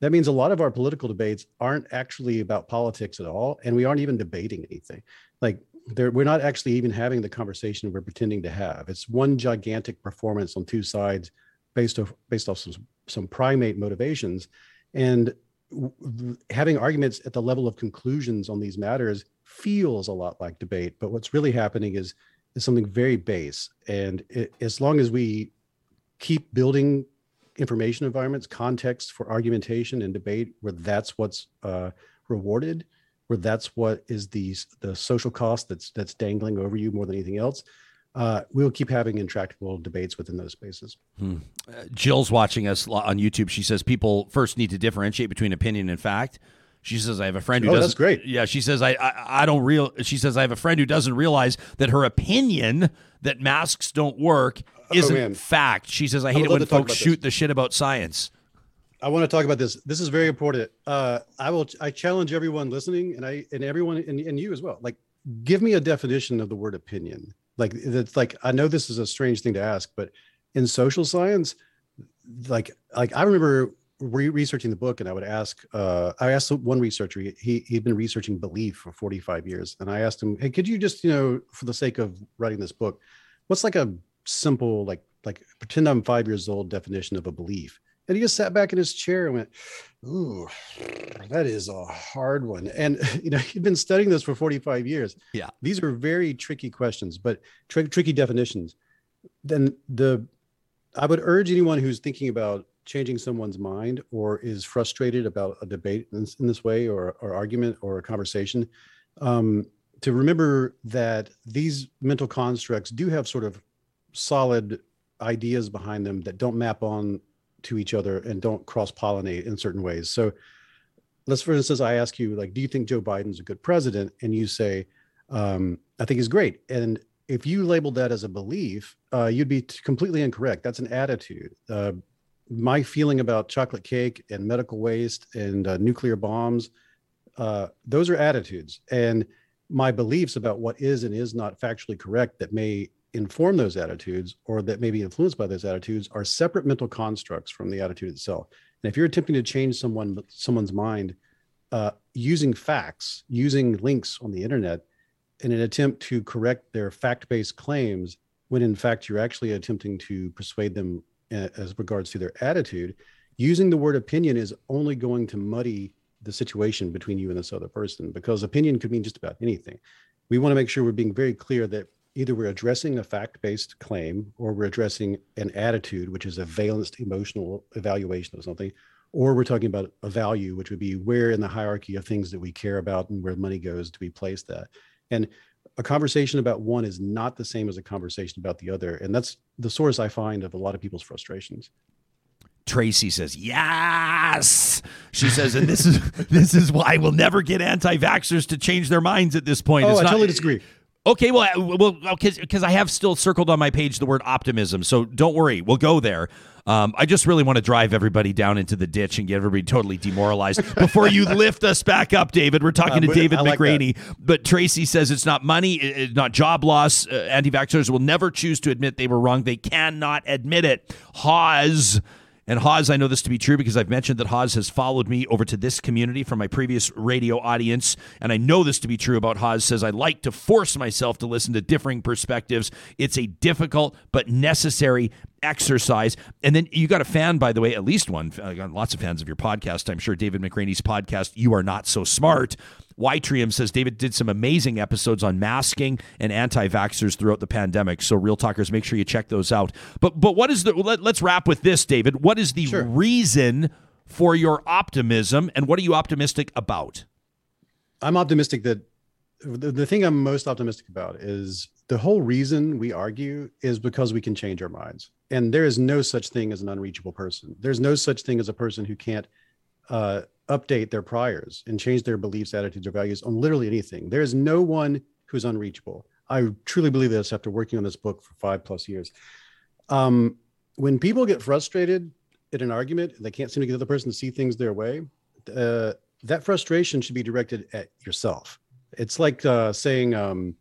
That means a lot of our political debates aren't actually about politics at all, and we aren't even debating anything. Like we're not actually even having the conversation we're pretending to have. It's one gigantic performance on two sides, based off based off some some primate motivations, and having arguments at the level of conclusions on these matters feels a lot like debate. But what's really happening is is something very base, and it, as long as we keep building information environments, context for argumentation and debate, where that's what's uh, rewarded where that's what is the the social cost that's that's dangling over you more than anything else. Uh, we'll keep having intractable debates within those spaces. Hmm. Uh, Jill's watching us on YouTube. She says people first need to differentiate between opinion and fact. She says I have a friend who oh, doesn't. That's great. Yeah, she says I, I I don't real. She says I have a friend who doesn't realize that her opinion that masks don't work oh, isn't oh, fact. She says I hate I it when folks shoot the shit about science. I want to talk about this. This is very important. Uh, I will. I challenge everyone listening, and I and everyone and, and you as well. Like, give me a definition of the word opinion. Like, it's like I know this is a strange thing to ask, but in social science, like like I remember re- researching the book, and I would ask. Uh, I asked one researcher. He he'd been researching belief for forty five years, and I asked him, "Hey, could you just you know, for the sake of writing this book, what's like a simple like like pretend I'm five years old definition of a belief?" And he just sat back in his chair and went, Ooh, that is a hard one. And, [LAUGHS] you know, he'd been studying this for 45 years. Yeah. These are very tricky questions, but tr- tricky definitions. Then the, I would urge anyone who's thinking about changing someone's mind or is frustrated about a debate in this, in this way or, or argument or a conversation um, to remember that these mental constructs do have sort of solid ideas behind them that don't map on to each other and don't cross pollinate in certain ways. So let's, for instance, I ask you, like, do you think Joe Biden's a good president? And you say, um, I think he's great. And if you labeled that as a belief, uh, you'd be completely incorrect. That's an attitude. Uh, my feeling about chocolate cake and medical waste and uh, nuclear bombs, uh, those are attitudes. And my beliefs about what is and is not factually correct that may inform those attitudes or that may be influenced by those attitudes are separate mental constructs from the attitude itself. And if you're attempting to change someone someone's mind uh, using facts, using links on the internet, in an attempt to correct their fact-based claims, when in fact you're actually attempting to persuade them uh, as regards to their attitude, using the word opinion is only going to muddy the situation between you and this other person because opinion could mean just about anything. We want to make sure we're being very clear that either we're addressing a fact-based claim or we're addressing an attitude which is a valenced emotional evaluation of something or we're talking about a value which would be where in the hierarchy of things that we care about and where money goes do we place that and a conversation about one is not the same as a conversation about the other and that's the source i find of a lot of people's frustrations Tracy says, "Yes." She says, and this is [LAUGHS] this is why we'll never get anti-vaxxers to change their minds at this point. Oh, it's I not, totally disagree. Okay, well, well, because I have still circled on my page the word optimism, so don't worry, we'll go there. Um, I just really want to drive everybody down into the ditch and get everybody totally demoralized [LAUGHS] before you lift us back up, David. We're talking uh, to David like McRaney, that. but Tracy says it's not money, it's not job loss. Uh, anti-vaxxers will never choose to admit they were wrong. They cannot admit it. Hawes and Hawes, I know this to be true because I've mentioned that Hawes has followed me over to this community from my previous radio audience. And I know this to be true about Hawes says I like to force myself to listen to differing perspectives. It's a difficult but necessary exercise. And then you got a fan, by the way, at least one. Got lots of fans of your podcast. I'm sure David McRaney's podcast, You Are Not So Smart. Ytrium says David did some amazing episodes on masking and anti-vaxxers throughout the pandemic. So real talkers, make sure you check those out. But but what is the let, us wrap with this, David. What is the sure. reason for your optimism and what are you optimistic about? I'm optimistic that the, the thing I'm most optimistic about is the whole reason we argue is because we can change our minds. And there is no such thing as an unreachable person. There's no such thing as a person who can't uh, update their priors and change their beliefs, attitudes, or values on literally anything. There is no one who's unreachable. I truly believe this after working on this book for five plus years. Um, when people get frustrated in an argument, and they can't seem to get the other person to see things their way. Uh, that frustration should be directed at yourself. It's like uh, saying, um,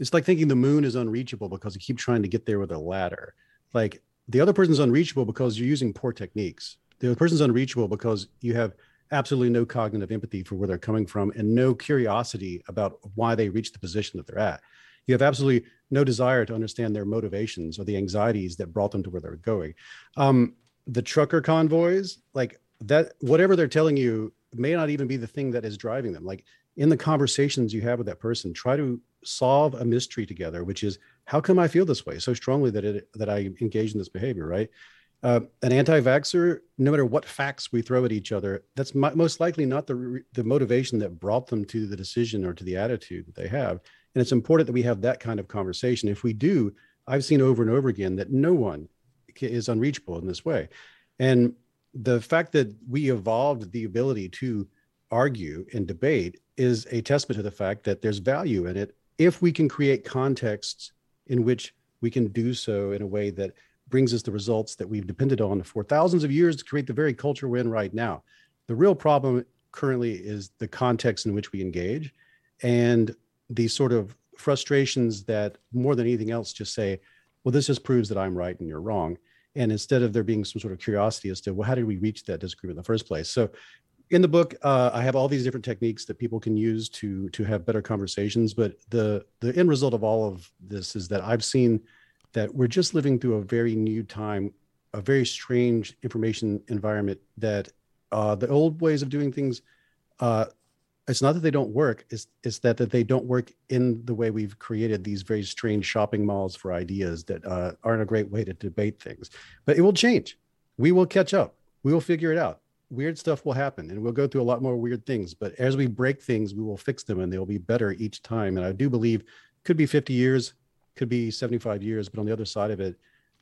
it's like thinking the moon is unreachable because you keep trying to get there with a ladder. Like the other person's unreachable because you're using poor techniques. The person's unreachable because you have absolutely no cognitive empathy for where they're coming from and no curiosity about why they reached the position that they're at. You have absolutely no desire to understand their motivations or the anxieties that brought them to where they're going. Um, the trucker convoys, like that, whatever they're telling you may not even be the thing that is driving them. Like in the conversations you have with that person, try to solve a mystery together, which is how come I feel this way so strongly that it that I engage in this behavior, right? Uh, an anti-vaxxer, no matter what facts we throw at each other, that's most likely not the the motivation that brought them to the decision or to the attitude that they have. And it's important that we have that kind of conversation. If we do, I've seen over and over again that no one is unreachable in this way. And the fact that we evolved the ability to argue and debate is a testament to the fact that there's value in it if we can create contexts in which we can do so in a way that brings us the results that we've depended on for thousands of years to create the very culture we're in right now. The real problem currently is the context in which we engage and the sort of frustrations that more than anything else just say, well, this just proves that I'm right and you're wrong. And instead of there being some sort of curiosity as to, well, how did we reach that disagreement in the first place? So in the book, uh, I have all these different techniques that people can use to to have better conversations. But the the end result of all of this is that I've seen that we're just living through a very new time, a very strange information environment that uh, the old ways of doing things, uh, it's not that they don't work, it's, it's that, that they don't work in the way we've created these very strange shopping malls for ideas that uh, aren't a great way to debate things. But it will change. We will catch up. We will figure it out. Weird stuff will happen and we'll go through a lot more weird things. But as we break things, we will fix them and they'll be better each time. And I do believe could be 50 years, could be 75 years, but on the other side of it,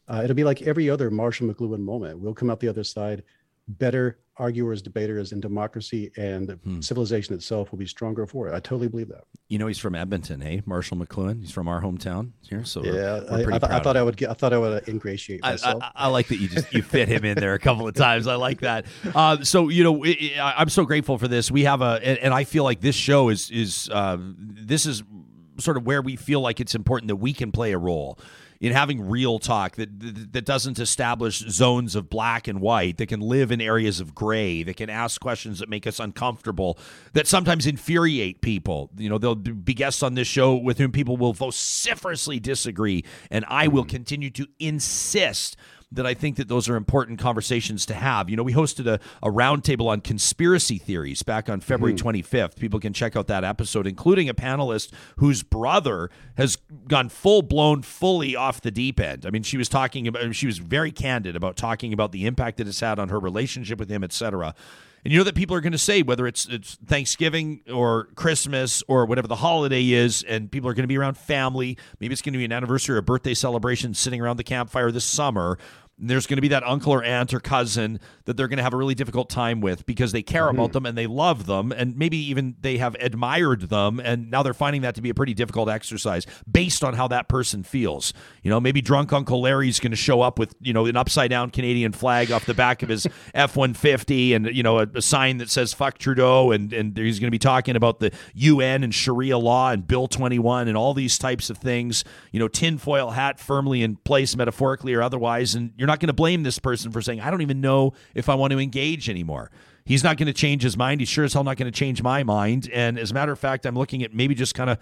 uh, it'll be like every other Marshall McLuhan moment. We'll come out the other side better arguers, debaters, and democracy and hmm. civilization itself will be stronger for it. I totally believe that. You know, he's from Edmonton, hey, Marshall McLuhan. He's from our hometown here, so yeah. We're, we're I, I, th- I, thought I would get. I thought I would ingratiate myself. I, like that you just you fit him in there a couple of times. I like that. Uh, so you know, it, I'm so grateful for this. We have a, and, and I feel like this show is is uh, this is sort of where we feel like it's important that we can play a role in having real talk that, that doesn't establish zones of black and white that can live in areas of gray that can ask questions that make us uncomfortable that sometimes infuriate people you know there'll be guests on this show with whom people will vociferously disagree and i will mm-hmm. continue to insist that I think that those are important conversations to have. You know, we hosted a, a roundtable on conspiracy theories back on February mm-hmm. 25th. People can check out that episode, including a panelist whose brother has gone full blown, fully off the deep end. I mean, she was talking about, she was very candid about talking about the impact that it's had on her relationship with him, etc. And you know that people are going to say whether it's it's Thanksgiving or Christmas or whatever the holiday is, and people are going to be around family. Maybe it's going to be an anniversary or a birthday celebration, sitting around the campfire this summer there's going to be that uncle or aunt or cousin that they're going to have a really difficult time with because they care mm-hmm. about them and they love them and maybe even they have admired them and now they're finding that to be a pretty difficult exercise based on how that person feels. You know, maybe drunk Uncle Larry's going to show up with, you know, an upside down Canadian flag off the back of his [LAUGHS] F-150 and, you know, a, a, sign that says fuck Trudeau and, and he's going to be talking about the UN and Sharia law and Bill 21 and all these types of things, you know, tinfoil hat firmly in place metaphorically or otherwise and you're not going to blame this person for saying, I don't even know if I want to engage anymore. He's not going to change his mind. He's sure as hell not going to change my mind. And as a matter of fact, I'm looking at maybe just kind of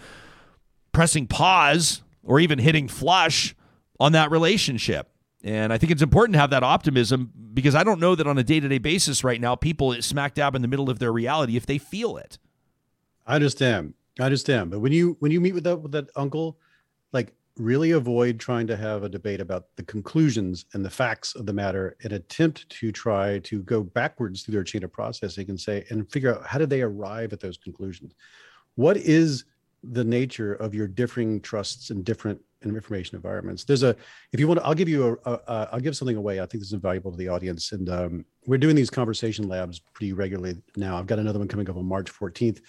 pressing pause or even hitting flush on that relationship. And I think it's important to have that optimism because I don't know that on a day to day basis right now, people smack dab in the middle of their reality if they feel it. I understand. I understand. But when you when you meet with that with that uncle, like really avoid trying to have a debate about the conclusions and the facts of the matter and attempt to try to go backwards through their chain of processing and say and figure out how did they arrive at those conclusions? What is the nature of your differing trusts and different information environments? There's a if you want to i'll give you a, a, a i'll give something away. I think this is valuable to the audience. And um, we're doing these conversation labs pretty regularly now. I've got another one coming up on march 14th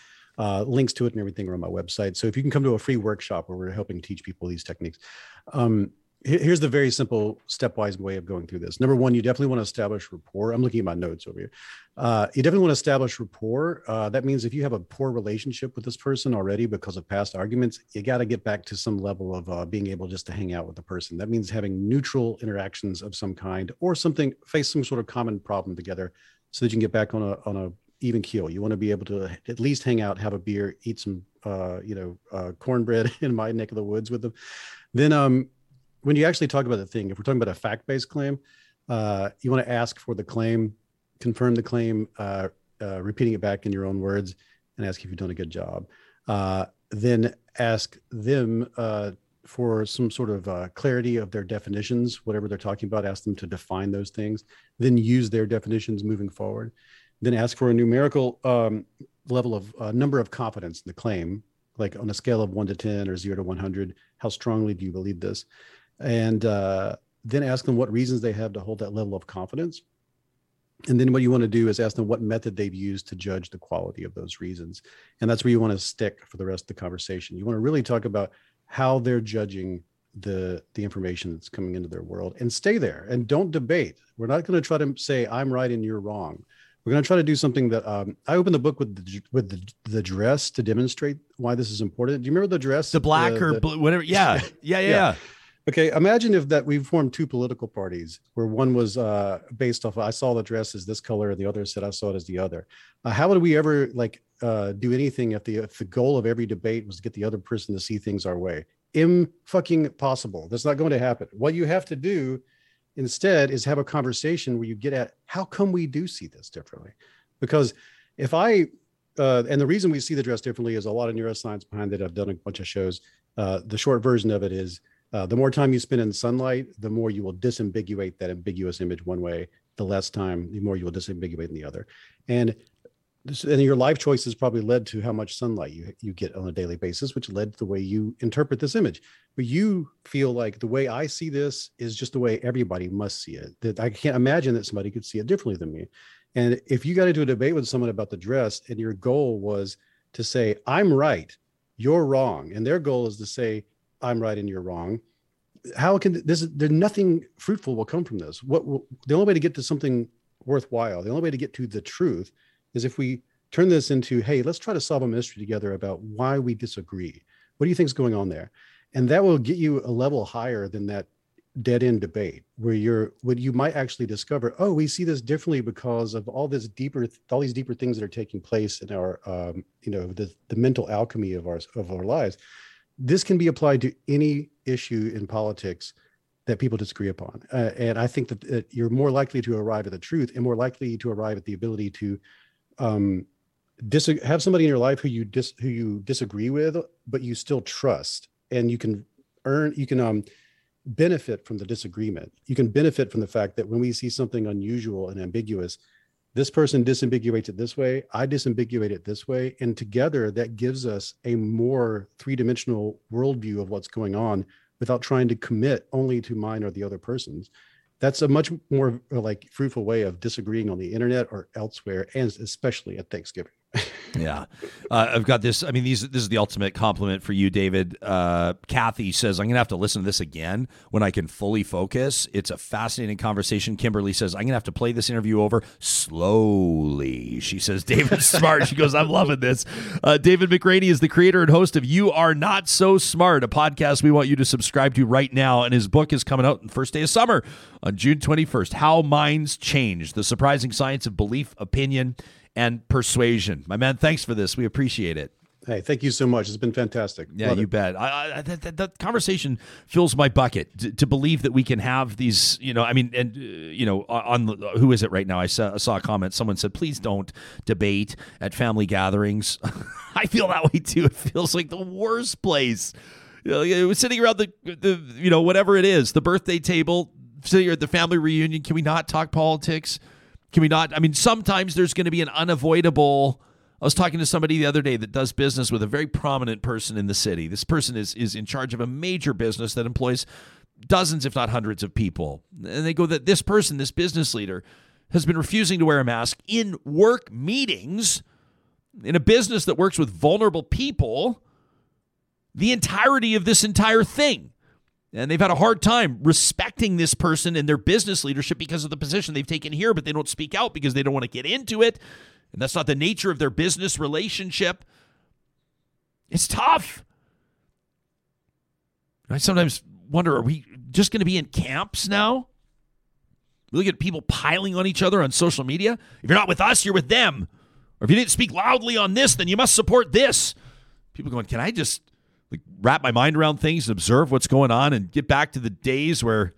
uh, links to it and everything are on my website. So if you can come to a free workshop where we're helping teach people these techniques, um, here's the very simple stepwise way of going through this. Number one, you definitely want to establish rapport. I'm looking at my notes over here. Uh, you definitely want to establish rapport. Uh, that means if you have a poor relationship with this person already because of past arguments, you got to get back to some level of uh, being able just to hang out with the person. That means having neutral interactions of some kind or something, face some sort of common problem together so that you can get back on a, on a even keel. You want to be able to at least hang out, have a beer, eat some, uh, you know, uh, cornbread [LAUGHS] in my neck of the woods with them. Then, um, when you actually talk about the thing, if we're talking about a fact-based claim, uh, you want to ask for the claim, confirm the claim, uh, uh, repeating it back in your own words, and ask if you've done a good job. Uh, then ask them for some sort of uh, clarity of their definitions, whatever they're talking about. Ask them to define those things. Then use their definitions moving forward then ask for a numerical um, level of uh, number of confidence in the claim, like on a scale of one to 10 or zero to 100, how strongly do you believe this? And uh, then ask them what reasons they have to hold that level of confidence. And then what you want to do is ask them what method they've used to judge the quality of those reasons. And that's where you want to stick for the rest of the conversation. You want to really talk about how they're judging the the information that's coming into their world and stay there and don't debate. We're not going to try to say I'm right and you're wrong we're going to try to do something that um, I opened the book with the, with the, the dress to demonstrate why this is important. Do you remember the dress? The black the, or the, whatever. Yeah. [LAUGHS] Yeah, yeah. yeah. yeah. Okay. Imagine if that we formed two political parties where one was uh, based off, I saw the dress as this color and the other said, I saw it as the other. Uh, how would we ever like uh, do anything if the, if the goal of every debate was to get the other person to see things our way? Im fucking possible. That's not going to happen. What you have to do instead is have a conversation where you get at how come we do see this differently? Because if i uh, and the reason we see the dress differently is a lot of neuroscience behind it. I've done a bunch of shows. Uh, the short version of it is uh, the more time you spend in sunlight the more you will disambiguate that ambiguous image one way the less time the more you will disambiguate in the other. And and your life choices probably led to how much sunlight you, you get on a daily basis which led to the way you interpret this image but you feel like the way i see this is just the way everybody must see it that i can't imagine that somebody could see it differently than me And if you got into a debate with someone about the dress and your goal was to say, I'm right, you're wrong, and their goal is to say, I'm right and you're wrong, how can this, there's nothing fruitful will come from this. What the only way to get to something worthwhile, the only way to get to the truth is if we turn this into, hey, let's try to solve a mystery together about why we disagree. What do you think is going on there? And that will get you a level higher than that dead end debate where you're what you might actually discover oh we see this differently because of all this deeper all these deeper things that are taking place in our um, you know the, the mental alchemy of our of our lives this can be applied to any issue in politics that people disagree upon uh, and i think that you're more likely to arrive at the truth and more likely to arrive at the ability to um, dis- have somebody in your life who you dis- who you disagree with but you still trust and you can earn you can um benefit from the disagreement. You can benefit from the fact that when we see something unusual and ambiguous, this person disambiguates it this way, I disambiguate it this way. And together that gives us a more three dimensional worldview of what's going on without trying to commit only to mine or the other person's. That's a much more like fruitful way of disagreeing on the internet or elsewhere, and especially at Thanksgiving yeah, uh, I've got this. I mean, these this is the ultimate compliment for you, David. Uh, Kathy says I'm gonna have to listen to this again when I can fully focus. It's a fascinating conversation. Kimberly says I'm gonna have to play this interview over slowly. She says David's [LAUGHS] smart. She goes, I'm loving this. Uh, David McRaney is the creator and host of You Are Not So Smart, a podcast we want you to subscribe to right now. And his book is coming out the first day of summer on June 21st. How Minds Change: The Surprising Science of Belief, Opinion and persuasion. My man, thanks for this. We appreciate it. Hey, thank you so much. It's been fantastic. Yeah, Love you it. bet. I, I, that, that, conversation fills my bucket to, to, believe that we can have these. You know, I mean, and uh, you know, on the, who is it right now? I saw, I saw a comment. Someone said, "Please don't debate at family gatherings." [LAUGHS] I feel that way too. It feels like the worst place. You know, sitting around the, the, you know, whatever it is, the birthday table, sitting at the family reunion. Can we not talk politics? Can we not? I mean, sometimes there's going to be an unavoidable. I was talking to somebody the other day that does business with a very prominent person in the city. This person is is in charge of a major business that employs dozens, if not hundreds, of people. And they go that this person, this business leader, has been refusing to wear a mask in work meetings in a business that works with vulnerable people the entirety of this entire thing. And they've had a hard time respecting this person and their business leadership because of the position they've taken here, but they don't speak out because they don't want to get into it. And that's not the nature of their business relationship. It's tough. I sometimes wonder are we just going to be in camps now? We look at people piling on each other on social media. If you're not with us, you're with them. Or if you didn't speak loudly on this, then you must support this. People going, can I just like wrap my mind around things and observe what's going on and get back to the days where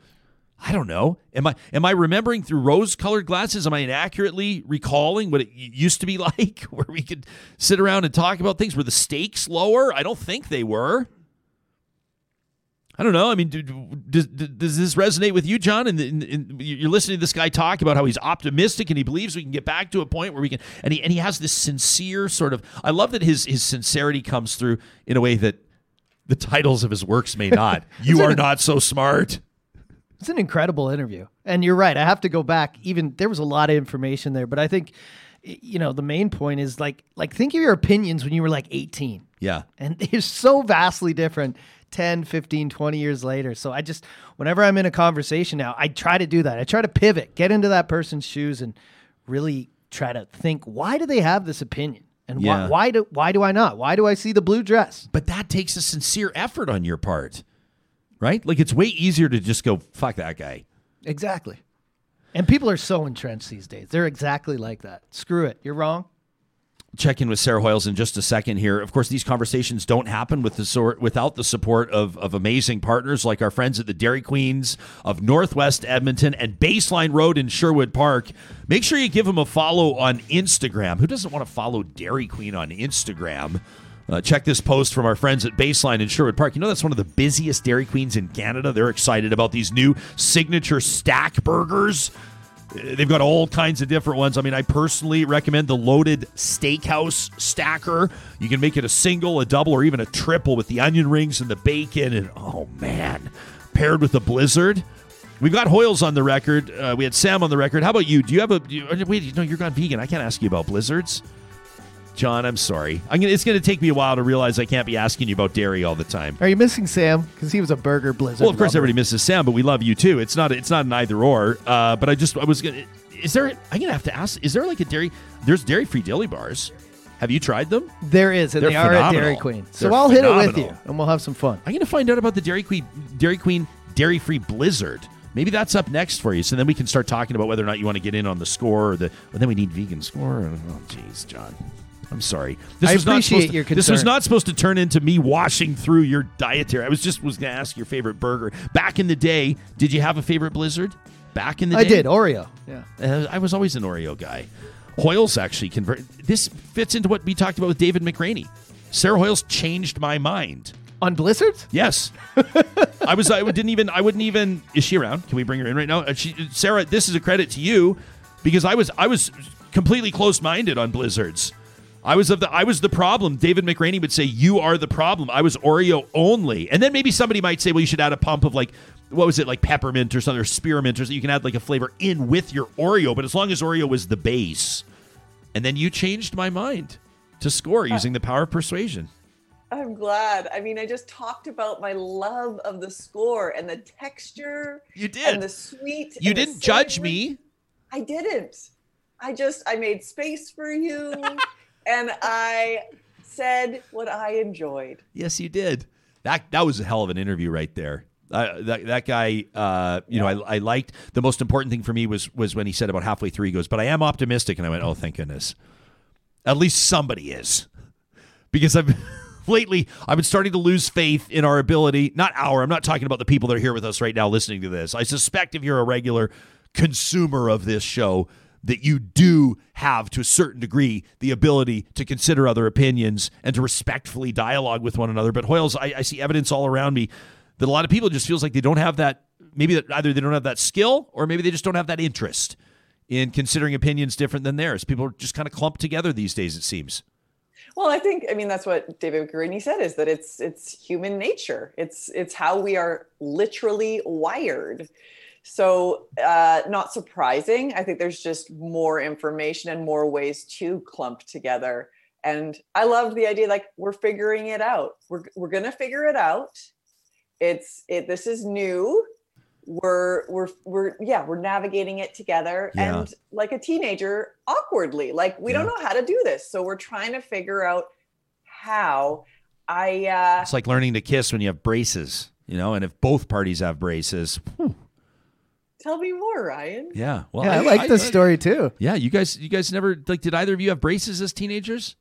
I don't know. Am I am I remembering through rose-colored glasses? Am I inaccurately recalling what it used to be [LAUGHS] like, where we could sit around and talk about things? Were the stakes lower? I don't think they were. I don't know. I mean, do, does, does this resonate with you, John? And, and, and, you're listening to this guy talk about how he's optimistic and he believes we can get back to a point where we can. And he and he has this sincere sort of. I love that his his sincerity comes through in a way that the titles of his works may [LAUGHS] not. you are not so smart. It's an incredible interview. And you're right. I have to go back. Even there was a lot of information there, but I think you know, the main point is like like think of your opinions when you were like 18. Yeah. And [LAUGHS] they're so vastly different 10, 15, 20 years later. So I just whenever I'm in a conversation now, I try to do that. I try to pivot, get into that person's shoes and really try to think why do they have this opinion? And yeah. why, why do why do I not? Why do I see the blue dress? But that takes a sincere effort on your part, right? Like it's way easier to just go fuck that guy. Exactly. And people are so entrenched these days. They're exactly like that. Screw it. You're wrong check in with Sarah Hoyles in just a second here. Of course, these conversations don't happen with the sort without the support of, of amazing partners like our friends at the Dairy Queens of Northwest Edmonton and Baseline Road in Sherwood Park. Make sure you give them a follow on Instagram. Who doesn't want to follow Dairy Queen on Instagram? Uh, check this post from our friends at Baseline in Sherwood Park. You know that's one of the busiest Dairy Queens in Canada. They're excited about these new signature stack burgers They've got all kinds of different ones. I mean, I personally recommend the loaded steakhouse stacker. You can make it a single, a double, or even a triple with the onion rings and the bacon. And oh man, paired with a blizzard. We've got Hoyles on the record. Uh, we had Sam on the record. How about you? Do you have a you, wait? No, you're gone vegan. I can't ask you about blizzards. John, I'm sorry. I'm gonna, it's going to take me a while to realize I can't be asking you about dairy all the time. Are you missing Sam? Because he was a burger blizzard. Well, of course, lover. everybody misses Sam, but we love you too. It's not it's not an either or. Uh, but I just I was gonna. Is there? I'm gonna have to ask. Is there like a dairy? There's dairy free dilly bars. Have you tried them? There is, and They're they are at Dairy. Queen. So They're I'll hit it with you, and we'll have some fun. I'm going to find out about the Dairy Queen Dairy Queen dairy free Blizzard. Maybe that's up next for you. So then we can start talking about whether or not you want to get in on the Skor or the. Well, then we need vegan Skor. Oh, jeez, John. I'm sorry. This I was not appreciate supposed to, your This was concern. not supposed to turn into me washing through your dietary. I was just was going to ask your favorite burger. Back in the day, did you have a favorite Blizzard? Back in the day I day, did Oreo. Yeah. uh, I was always an Oreo guy. Hoyles actually convert. This fits into what we talked about with David McRaney. Sarah Hoyles changed my mind. On blizzards? Yes, [LAUGHS] I was. I didn't even. I wouldn't even. Is she around? Can we bring her in right now? Uh, She, Sarah, this is a credit to you because I was. I was completely closed-minded on blizzards. I was of the. I was the problem. David McRaney would say, "You are the problem." I was Oreo only, and then maybe somebody might say, "Well, you should add a pump of like." What was it like peppermint or something or spearmint or something? You can add like a flavor in with your Oreo, but as long as Oreo was the base, and then you changed my mind to Skor uh, using the power of persuasion. I'm glad. I mean, I just talked about my love of the Skor and the texture. You did. And the sweet. You didn't judge me. I didn't. I just I made space for you, [LAUGHS] and I said what I enjoyed. Yes, you did. That that was a hell of an interview right there. Uh, that that guy, uh, you know, I, I liked. The most important thing for me was was when he said about halfway through, he goes, "But I am optimistic," and I went, "Oh, thank goodness." At least somebody is, because I've [LAUGHS] lately I've been starting to lose faith in our ability. Not our. I'm not talking about the people that are here with us right now listening to this. I suspect if you're a regular consumer of this show, that you do have to a certain degree the ability to consider other opinions and to respectfully dialogue with one another. But Hoyles, I, I see evidence all around me that a lot of people just feels like they don't have that. Maybe that either they don't have that skill or maybe they just don't have that interest in considering opinions different than theirs. People are just kind of clumped together these days. It seems. Well, I think I mean that's what David McRaney said is that it's it's human nature. It's it's how we are literally wired. So uh, not surprising. I think there's just more information and more ways to clump together. And I loved the idea like we're figuring it out. We're we're gonna figure it out. It's it. This is new. We're we're we're yeah we're navigating it together Yeah. and like a teenager awkwardly like we don't know how to do this so we're trying to figure out how I uh It's like learning to kiss when you have braces, you know. And if both parties have braces, whew, tell me more Ryan. yeah. Well, yeah, I, like this story too. Yeah, you guys, you guys never like. Did either of you have braces as teenagers?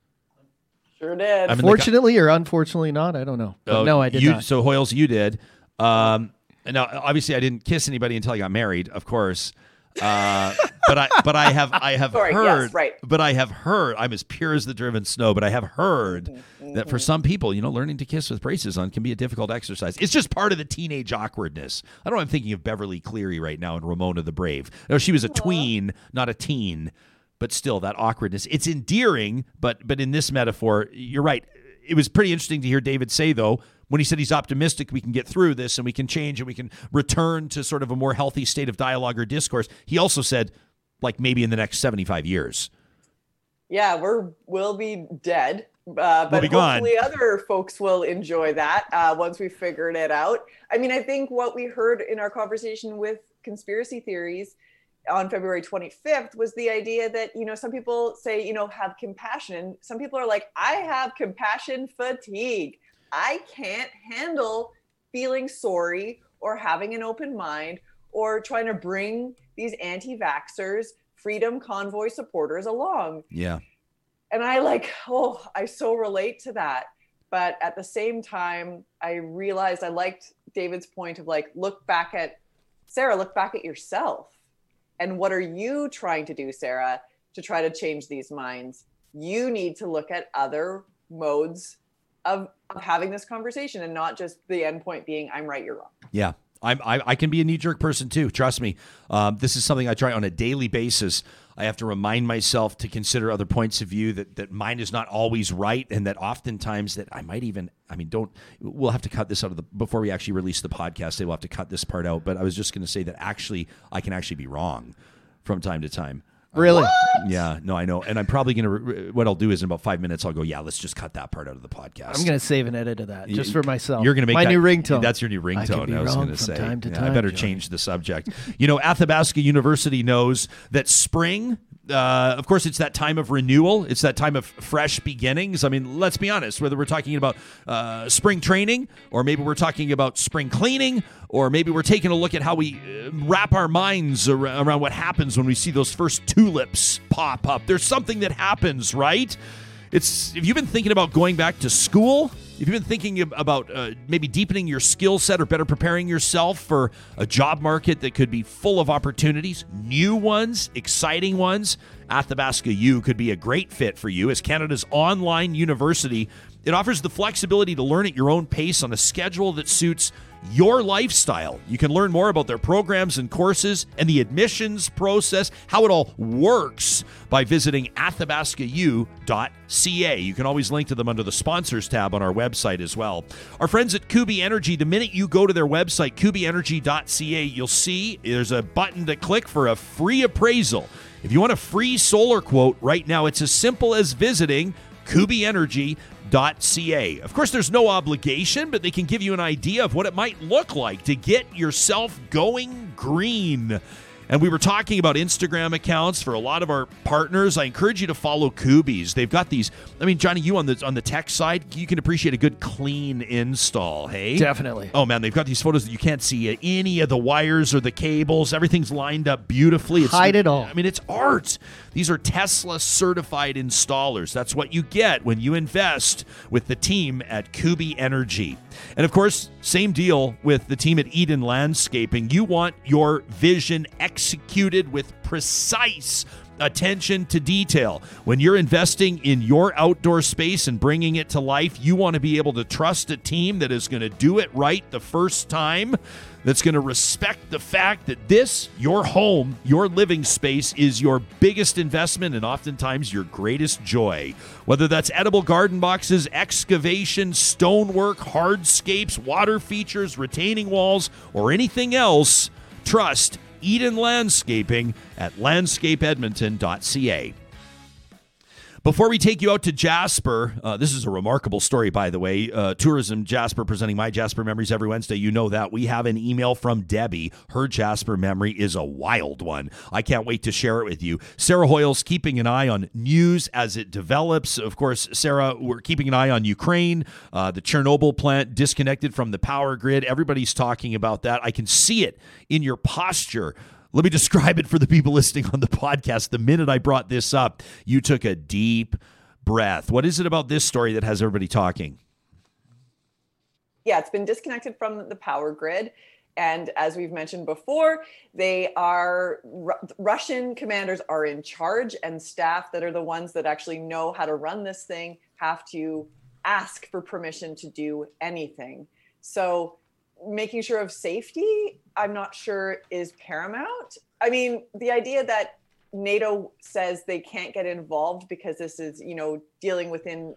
Sure did. I mean, like, Fortunately or unfortunately not, I don't know. But Oh, no, I did you, not. So Hoyles, you did. Um, and now, obviously, I didn't kiss anybody until I got married, of course. Uh, but I, but I have, I have Sorry, yes, heard, right. But I have heard. I'm as pure as the driven snow. But I have heard Mm-hmm, that for some people, you know, learning to kiss with braces on can be a difficult exercise. It's just part of the teenage awkwardness. I don't know. I'm thinking of Beverly Cleary right now and Ramona the Brave. No, she was a tween, not a teen. But still, that awkwardness. It's endearing, but but in this metaphor, you're right. It was pretty interesting to hear David say though when he said he's optimistic we can get through this and we can change and we can return to sort of a more healthy state of dialogue or discourse. He also said, like maybe in the next 75 years. yeah we're we'll be dead uh, but gone. hopefully other folks will enjoy that uh, once we figured it out i mean i think what we heard in our conversation with conspiracy theories on february 25th was the idea that you know some people say you know have compassion some people are like i have compassion fatigue i can't handle feeling sorry or having an open mind or trying to bring these anti-vaxxers freedom convoy supporters along Yeah. and I like, oh, I so relate to that. But at the same time, I realized I liked David's point of like, look back at Sarah, look back at yourself. And what are you trying to do, Sarah, to try to change these minds? You need to look at other modes of, of having this conversation and not just the end point being, I'm right, you're wrong. Yeah. I'm, I, I can be a knee jerk person too. Trust me. Um, this is something I try on a daily basis. I have to remind myself to consider other points of view that, that mine is not always right and that oftentimes that I might even I mean don't we'll have to cut this out of the before we actually release the podcast they will have to cut this part out but I was just going to say that actually I can actually be wrong from time to time. Really? Yeah, no, I know. And I'm probably going to, what I'll do is in about five minutes, I'll go, yeah, let's just cut that part out of the podcast. I'm going to save an edit of that just for myself. You're going to make my that, new ringtone. That's your new ringtone. I, I was going to say. time to Yeah, time, I better Johnny. change the subject. you know, Athabasca University knows that spring, uh, of course, it's that time of renewal. It's that time of fresh beginnings. I mean, let's be honest, whether we're talking about uh, spring training or maybe we're talking about spring cleaning or maybe we're taking a look at how we uh, wrap our minds ar- around what happens when we see those first tulips pop up. There's something that happens, right? It's if you've been thinking about going back to school, if you've been thinking about uh, maybe deepening your skill set or better preparing yourself for a job market that could be full of opportunities, new ones, exciting ones, Athabasca U could be a great fit for you as Canada's online university. It offers the flexibility to learn at your own pace on a schedule that suits your lifestyle. You can learn more about their programs and courses and the admissions process, how it all works by visiting athabascau.ca. You can always link to them under the sponsors tab on our website as well. Our friends at Kuby Energy, the minute you go to their website, kubyenergy.ca, you'll see there's a button to click for a free appraisal. If you want a free solar quote right now, it's as simple as visiting kubyenergy.ca. Of course, there's no obligation, but they can give you an idea of what it might look like to get yourself going green. And we were talking about Instagram accounts for a lot of our partners. I encourage you to follow Kubys. They've got these. I mean, Johnny, you on the on the tech side, you can appreciate a good clean install. Hey, Definitely. Oh man, they've got these photos that you can't see uh, any of the wires or the cables. Everything's lined up beautifully. It's, Hide it all. I mean, it's art. These are Tesla certified installers. That's what you get when you invest with the team at Kuby Energy. And of course, same deal with the team at Eden Landscaping. You want your vision executed with precise attention to detail. When you're investing in your outdoor space and bringing it to life, you want to be able to trust a team that is going to do it right the first time, that's going to respect the fact that this, your home, your living space, is your biggest investment and oftentimes your greatest joy. Whether that's edible garden boxes, excavation, stonework, hardscapes, water features, retaining walls, or anything else, trust Eden Landscaping at landscapeedmonton.ca. Before we take you out to Jasper, uh, this is a remarkable story, by the way. Uh, Tourism Jasper presenting my Jasper memories every Wednesday. You know that. We have an email from Debbie. Her Jasper memory is a wild one. I can't wait to share it with you. Sarah Hoyle's keeping an eye on news as it develops. Of course, Sarah, we're keeping an eye on Ukraine, uh, the Chernobyl plant disconnected from the power grid. Everybody's talking about that. I can see it in your posture. Let me describe it for the people listening on the podcast. The minute I brought this up, you took a deep breath. What is it about this story that has everybody talking? yeah, it's been disconnected from the power grid. And as we've mentioned before, they are Ru- Russian commanders are in charge, and staff that are the ones that actually know how to run this thing have to ask for permission to do anything. So, making sure of safety, I'm not sure is paramount. I mean, the idea that NATO says they can't get involved because this is, you know, dealing within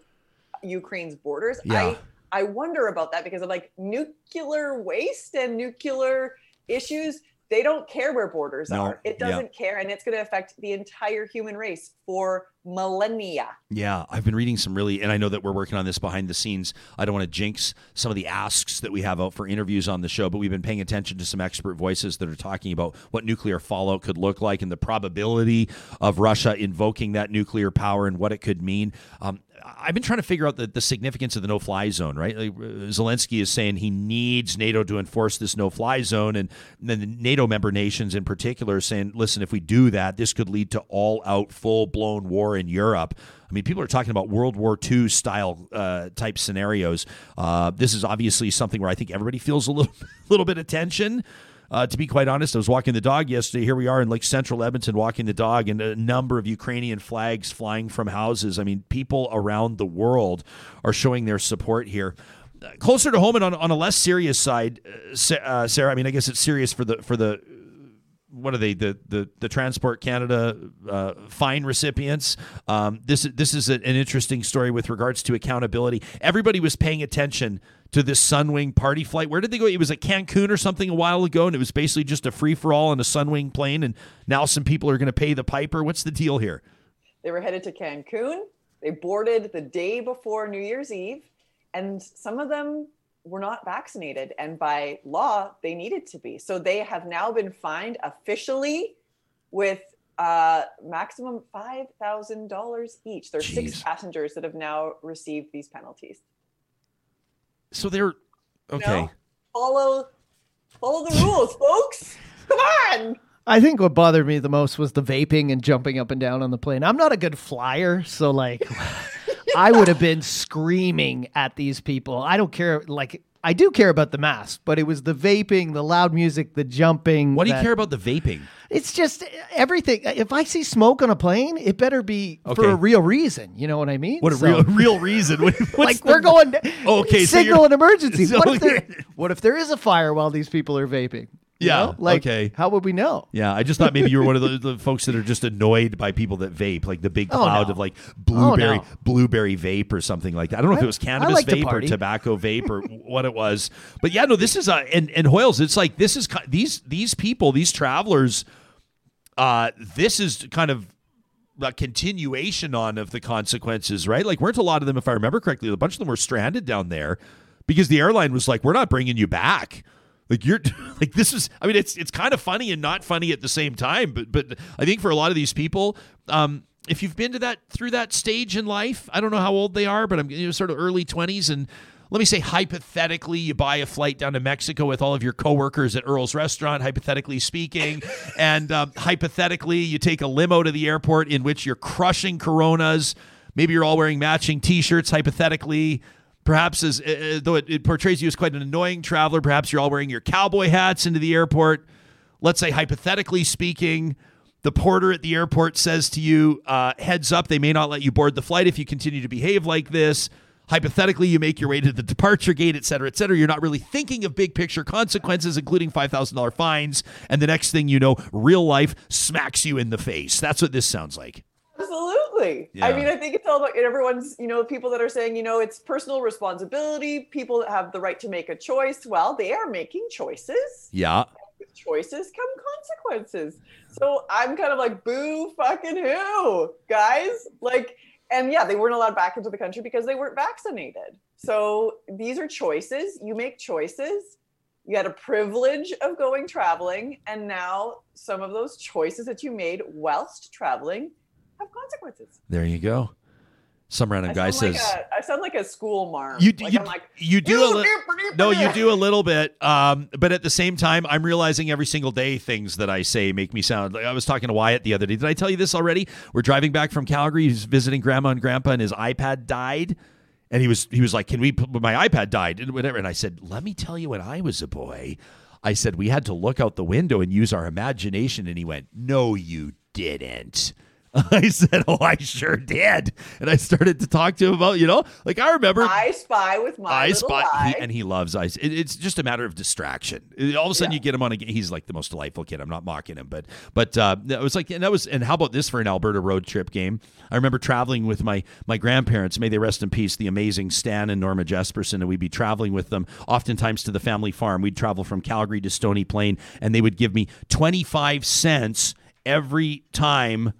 Ukraine's borders. Yeah. I I wonder about that because of like nuclear waste and nuclear issues. They don't care where borders No, are. It doesn't care, and it's going to affect the entire human race for millennia. Yeah, I've been reading some really, and I know that we're working on this behind the scenes. I don't want to jinx some of the asks that we have out for interviews on the show, but we've been paying attention to some expert voices that are talking about what nuclear fallout could look like and the probability of Russia invoking that nuclear power and what it could mean. Um, I've been trying to figure out the, the significance of the no fly zone, right? Like, uh, Zelensky is saying he needs NATO to enforce this no fly zone. And then the NATO member nations in particular are saying, listen, if we do that, this could lead to all out, full blown war in Europe. I mean, people are talking about World War II style uh, type scenarios. Uh, this is obviously something where I think everybody feels a little, [LAUGHS] little bit of tension. Uh, to be quite honest, I was walking the dog yesterday. Here we are in Lake Central Edmonton walking the dog, and a number of Ukrainian flags flying from houses. I mean, people around the world are showing their support here. closer to home and on, on a less serious side, uh, uh, Sarah. I mean, I guess it's serious for the for the what are they the the, the Transport Canada uh, fine recipients. Um, this this is an interesting story with regards to accountability. Everybody was paying attention to this Sunwing party flight. Where did they go? It was at Cancun or something a while ago, and it was basically just a free for all on a Sunwing plane. And now some people are going to pay the piper. What's the deal here? They were headed to Cancun. They boarded the day before New Year's Eve, and some of them were not vaccinated. And by law, they needed to be. So they have now been fined officially with uh, maximum $5,000 each. There's Jeez. six passengers that have now received these penalties. So they're okay. No, follow follow the rules, [LAUGHS] folks. Come on. I think what bothered me the most was the vaping and jumping up and down on the plane. I'm not a good flyer, so like [LAUGHS] I would have been screaming at these people. I don't care like I do care about the mask, but it was the vaping, the loud music, the jumping. What do you care about the vaping? It's just everything. If I see smoke on a plane, it better be okay. for a real reason. You know what I mean? What a so, real [LAUGHS] real reason? [LAUGHS] like the, we're going. Okay, signal an emergency. [LAUGHS] So what, if there, what if there is a fire while these people are vaping? Yeah. Know? Like, okay. How would we know? Yeah. I just thought maybe you were one of the, the folks that are just annoyed by people that vape, like the big cloud oh, no. of like blueberry, oh, no. blueberry vape or something like that. I don't know I, if it was cannabis like vape or tobacco [LAUGHS] vape or what it was, but yeah, no, this is a, and, and Hoyles, it's like, this is these, these people, these travelers, uh, this is kind of a continuation on of the consequences, right? Like, weren't a lot of them, if I remember correctly, a bunch of them were stranded down there because the airline was like, we're not bringing you back. Like you're [LAUGHS] like this is I mean it's it's kind of funny and not funny at the same time but but I think for a lot of these people um if you've been to that through that stage in life I don't know how old they are but I'm you know, sort of early 20s and let me say hypothetically you buy a flight down to Mexico with all of your coworkers at Earl's restaurant hypothetically speaking [LAUGHS] and um, hypothetically you take a limo to the airport in which you're crushing coronas. Maybe you're all wearing matching t-shirts hypothetically Perhaps as uh, though it, it portrays you as quite an annoying traveler, perhaps you're all wearing your cowboy hats into the airport. Let's say, hypothetically speaking, the porter at the airport says to you, uh, heads up, they may not let you board the flight if you continue to behave like this. Hypothetically, you make your way to the departure gate, et cetera, et cetera. You're not really thinking of big picture consequences, including $5,000 fines. And the next thing you know, real life smacks you in the face. That's what this sounds like. Absolutely. Yeah. I mean, I think it's all about everyone's, you know, people that are saying, you know, it's personal responsibility, people that have the right to make a choice. Well, they are making choices. Yeah. with choices come consequences. So I'm kind of like, boo fucking who, guys? Like, and yeah, they weren't allowed back into the country because they weren't vaccinated. So these are choices. You make choices. You had a privilege of going traveling. And now some of those choices that you made whilst traveling have consequences. There you go. Some random guy says, like a, "I sound like a school marm." You, like, you, like, you do a li- no, you do a little bit, um, but at the same time, I'm realizing every single day things that I say make me sound. like I was talking to Wyatt the other day. Did I tell you this already? We're driving back from Calgary. He's visiting Grandma and Grandpa, and his iPad died. And he was he was like, "Can we?" My iPad died, and whatever. And I said, "Let me tell you, when I was a boy, I said we had to look out the window and use our imagination." And he went, "No, you didn't." [LAUGHS] I said, "Oh, I sure did," and I started to talk to him about, you know, like I remember I spy with my I spy, he, and he loves ice. It, it's just a matter of distraction. All of a sudden, yeah. you get him on a. He's like the most delightful kid. I'm not mocking him, but but uh, it was like, and that was, and how about this for an Alberta road trip game? I remember traveling with my my grandparents. May they rest in peace. The amazing Stan and Norma Jespersen, and we'd be traveling with them oftentimes to the family farm. We'd travel from Calgary to Stony Plain, and they would give me 25 cents every time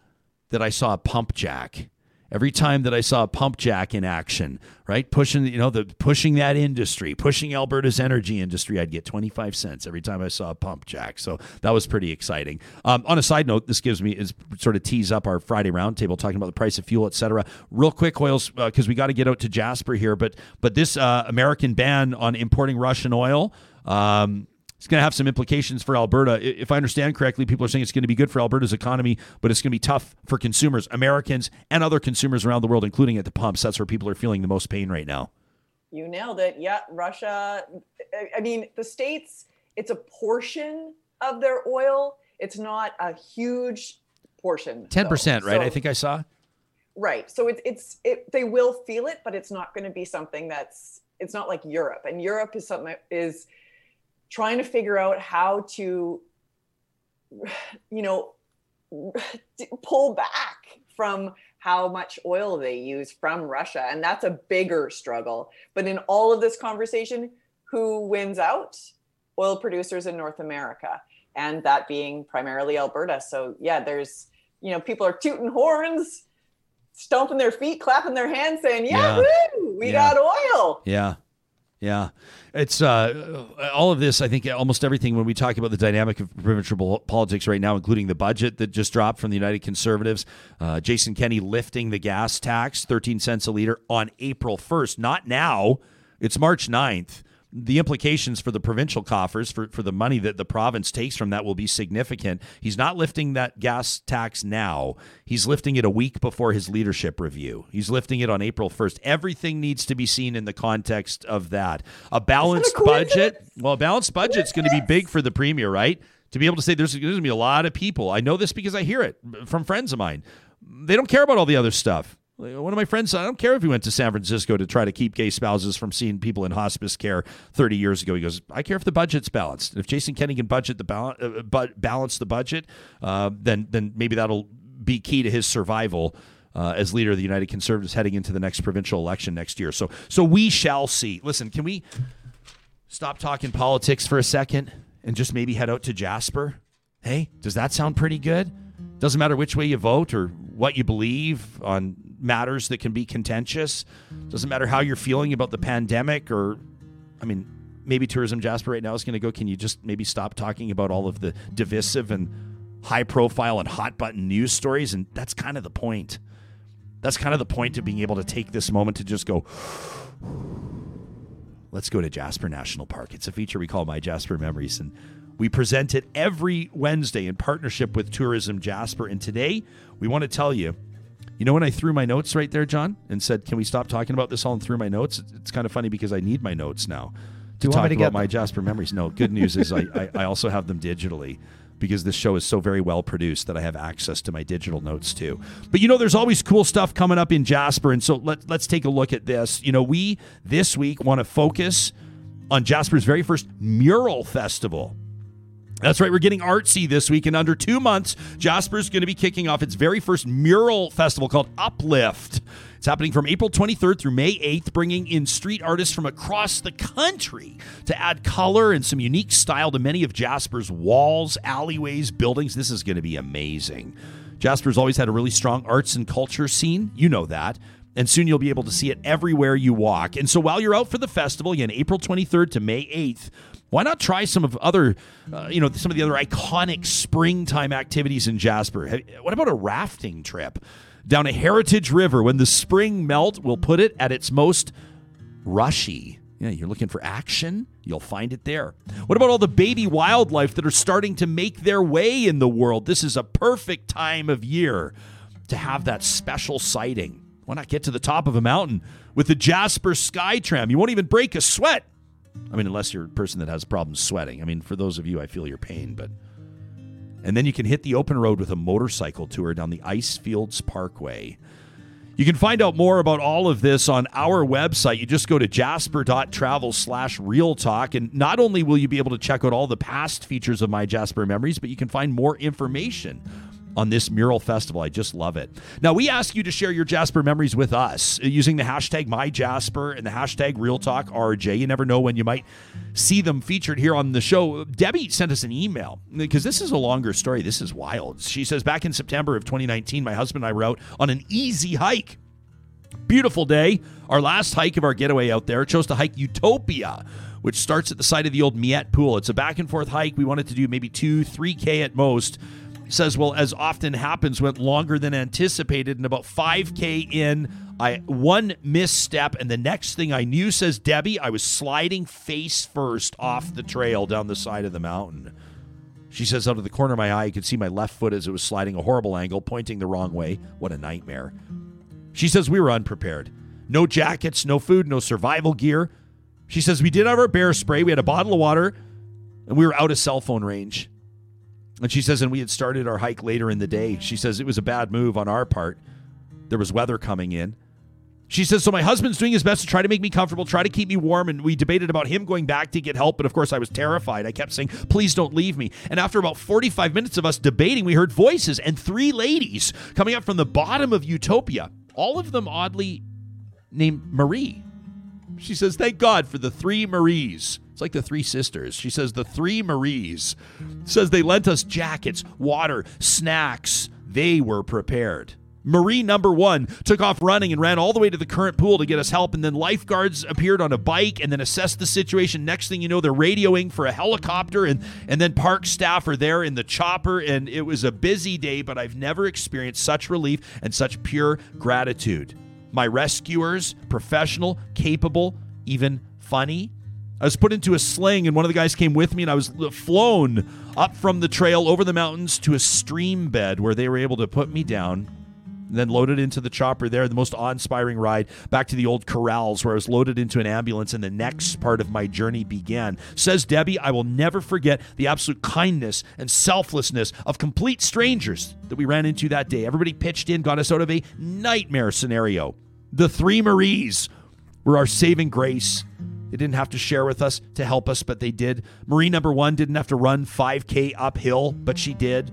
that I saw a pump jack. Every time that I saw a pump jack in action, right, pushing you know the pushing that industry, pushing Alberta's energy industry, I'd get twenty five cents every time I saw a pump jack. So that was pretty exciting. Um, on a side note, this gives me is sort of tease up our Friday roundtable talking about the price of fuel, etc. Real quick, Hoyles, because uh, we got to get out to Jasper here, but but this uh, American ban on importing Russian oil. Um, it's going to have some implications for Alberta. If I understand correctly, people are saying it's going to be good for Alberta's economy, but it's going to be tough for consumers, Americans, and other consumers around the world, including at the pumps. That's where people are feeling the most pain right now. You nailed it. Yeah, Russia. I mean, the states. It's a portion of their oil. It's not a huge portion. Ten percent, right? So, I think I saw. right. So it's it's it, they will feel it, but it's not going to be something that's it's not like Europe. And Europe is something is trying to figure out how to you know pull back from how much oil they use from Russia. And that's a bigger struggle. But in all of this conversation, who wins out? Oil producers in North America, and that being primarily Alberta. So, yeah, there's, you know, people are tooting horns, stomping their feet, clapping their hands, saying, yeah. we yeah. got oil. Yeah. Yeah, it's uh, all of this. I think almost everything when we talk about the dynamic of provincial politics right now, including the budget that just dropped from the United Conservatives, uh, Jason Kenney lifting the gas tax, thirteen cents a liter on April first, not now. It's March 9th the implications for the provincial coffers for, for the money that the province takes from that will be significant. He's not lifting that gas tax now. He's lifting it a week before his leadership review. He's lifting it on April 1st. Everything needs to be seen in the context of that. A balanced budget, well, a balanced budget is going to be big for the premier, right? To be able to say there's, there's going to be a lot of people. I know this because I hear it from friends of mine. They don't care about all the other stuff. One of my friends, said, I don't care if he went to San Francisco to try to keep gay spouses from seeing people in hospice care 30 years ago. He goes, I care if the budget's balanced. If Jason Kenney can budget the balance, uh, but balance the budget, uh, then then maybe that'll be key to his survival. Uh, as leader of the United Conservatives heading into the next provincial election next year. So, so we shall see. Listen, can we stop talking politics for a second and just maybe head out to Jasper? Hey, does that sound pretty good? Doesn't matter which way you vote or what you believe on matters that can be contentious. Doesn't matter how you're feeling about the pandemic or, I mean, maybe Tourism Jasper right now is going to go, can you just maybe stop talking about all of the divisive and high profile and hot button news stories? And that's kind of the point. That's kind of the point of being able to take this moment to just go, let's go to Jasper National Park. It's a feature we call My Jasper Memories. And we present it every Wednesday in partnership with Tourism Jasper. And today, we want to tell you you know when I threw my notes right there, John, and said, "Can we stop talking about this all?" and threw my notes. It's kind of funny because I need my notes now to talk to about my Jasper memories. No, good news is I, I, I also have them digitally because this show is so very well produced that I have access to my digital notes too. But you know, there's always cool stuff coming up in Jasper, and so let let's take a look at this. You know, we this week want to focus on Jasper's very first mural festival. That's right, we're getting artsy this week. In under two months, Jasper's going to be kicking off its very first mural festival called Uplift. It's happening from April 23rd through May 8th, bringing in street artists from across the country to add color and some unique style to many of Jasper's walls, alleyways, buildings. This is going to be amazing. Jasper's always had a really strong arts and culture scene. You know that and soon you'll be able to see it everywhere you walk. And so while you're out for the festival, again, April 23rd to May 8th, why not try some of other, uh, you know, some of the other iconic springtime activities in Jasper? What about a rafting trip down a heritage river when the spring melt will put it at its most rushy? Yeah, you're looking for action, you'll find it there. What about all the baby wildlife that are starting to make their way in the world? This is a perfect time of year to have that special sighting. Why not get to the top of a mountain with the Jasper Skytram? You won't even break a sweat I mean, unless you're a person that has problems sweating. I mean, for those of you, I feel your pain, but. And then you can hit the open road with a motorcycle tour down the Icefields Parkway. You can find out more about all of this on our website. You just go to jasper.travel slash real talk. And not only will you be able to check out all the past features of my Jasper memories, but you can find more information on this mural festival. I just love it. Now, we ask you to share your Jasper memories with us using the hashtag MyJasper and the hashtag RealTalkRJ. You never know when you might see them featured here on the show. Debbie sent us an email because this is a longer story. This is wild. She says, Back in September of 2019, my husband and I were out on an easy hike. Beautiful day. Our last hike of our getaway out there chose to hike Utopia which starts at the site of the old Miette pool. It's a back and forth hike. We wanted to do maybe two, three K at most says, well, as often happens, went longer than anticipated. And about 5K in, I one misstep, and the next thing I knew, says Debbie, I was sliding face first off the trail down the side of the mountain. She says, out of the corner of my eye, you could see my left foot as it was sliding a horrible angle, pointing the wrong way. What a nightmare. She says, we were unprepared. No jackets, no food, no survival gear. She says, we did have our bear spray, we had a bottle of water, and we were out of cell phone range. And she says, and we had started our hike later in the day. She says it was a bad move on our part. there was weather coming in. She says, So my husband's doing his best to try to make me comfortable, try to keep me warm. And we debated about him going back to get help. But of course, I was terrified. I kept saying, Please don't leave me. And after about 45 minutes of us debating, we heard voices and three ladies coming up from the bottom of Utopia, all of them oddly named Marie. She says, Thank God for the three Maries. It's like the three sisters. She says, The three Maries. Says they lent us jackets, water, snacks. They were prepared. Marie number one took off running and ran all the way to the current pool to get us help. And then lifeguards appeared on a bike and then assessed the situation. Next thing you know, they're radioing for a helicopter, and, and then park staff are there in the chopper. And it was a busy day, but I've never experienced such relief and such pure gratitude. My rescuers, professional, capable, even funny. I was put into a sling, and one of the guys came with me, and I was flown up from the trail over the mountains to a stream bed where they were able to put me down and then loaded into the chopper there. The most awe inspiring ride back to the old corrals where I was loaded into an ambulance and the next part of my journey began. Says Debbie, I will never forget the absolute kindness and selflessness of complete strangers that we ran into that day. Everybody pitched in, got us out of a nightmare scenario. The three Maries were our saving grace. They didn't have to share with us to help us, but they did. Marie number one didn't have to run 5K uphill, but she did.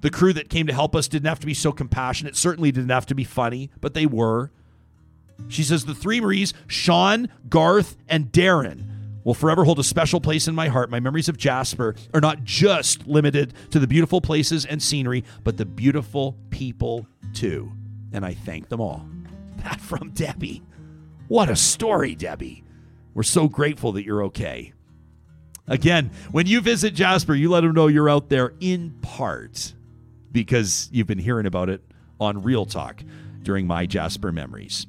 The crew that came to help us didn't have to be so compassionate, certainly didn't have to be funny, but they were. She says the three Maries, Sean, Garth, and Darren, will forever hold a special place in my heart. My memories of Jasper are not just limited to the beautiful places and scenery, but the beautiful people too. And I thank them all. [LAUGHS] That from Debbie. What a story, Debbie. We're so grateful that you're okay. Again, when you visit Jasper, you let them know you're out there in part because you've been hearing about it on Real Talk during my Jasper memories.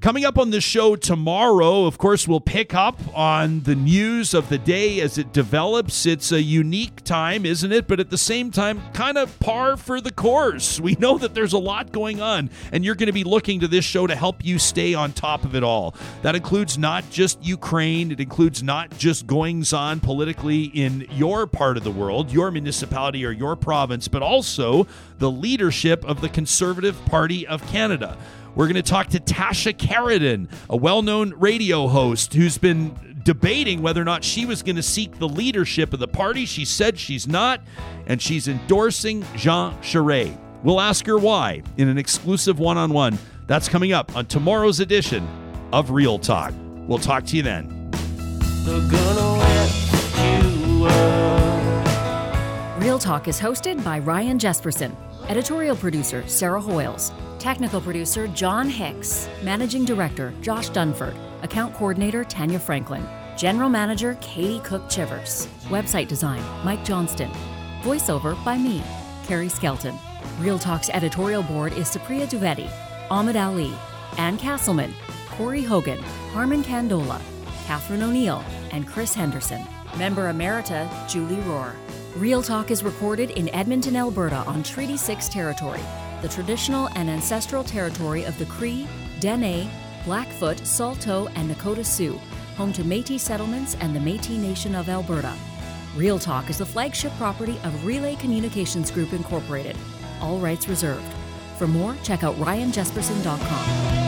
Coming up on the show tomorrow, of course, we'll pick up on the news of the day as it develops. It's a unique time, isn't it? But at the same time, kind of par for the course. We know that there's a lot going on, and you're going to be looking to this show to help you stay on top of it all. That includes not just Ukraine, it includes not just goings on politically in your part of the world, your municipality, or your province, but also the leadership of the Conservative Party of Canada. We're going to talk to Tasha Kheiriddin, a well known radio host who's been debating whether or not she was going to seek the leadership of the party. She said she's not, and she's endorsing Jean Charest. We'll ask her why in an exclusive one on one. That's coming up on tomorrow's edition of Real Talk. We'll talk to you then. Real Talk is hosted by Ryan Jespersen, editorial producer Sarah Hoyles. Technical producer John Hicks. Managing Director Josh Dunford. Account Coordinator Tanya Franklin. General Manager Katie Cook Chivers. Website design Mike Johnston. Voiceover by me, Carrie Skelton. Real Talk's editorial board is Supriya Dwivedi, Ahmed Ali, Ann Castleman, Corey Hogan, Harmon Candola, Catherine O'Neill, and Chris Henderson. Member Emerita Julie Rohr. Real Talk is recorded in Edmonton, Alberta on Treaty 6 territory the traditional and ancestral territory of the Cree, Dene, Blackfoot, Saulteaux, and Nakota Sioux, home to Metis settlements and the Metis Nation of Alberta. Real Talk is the flagship property of Relay Communications Group Incorporated. All rights reserved. For more, check out ryanjespersen.com.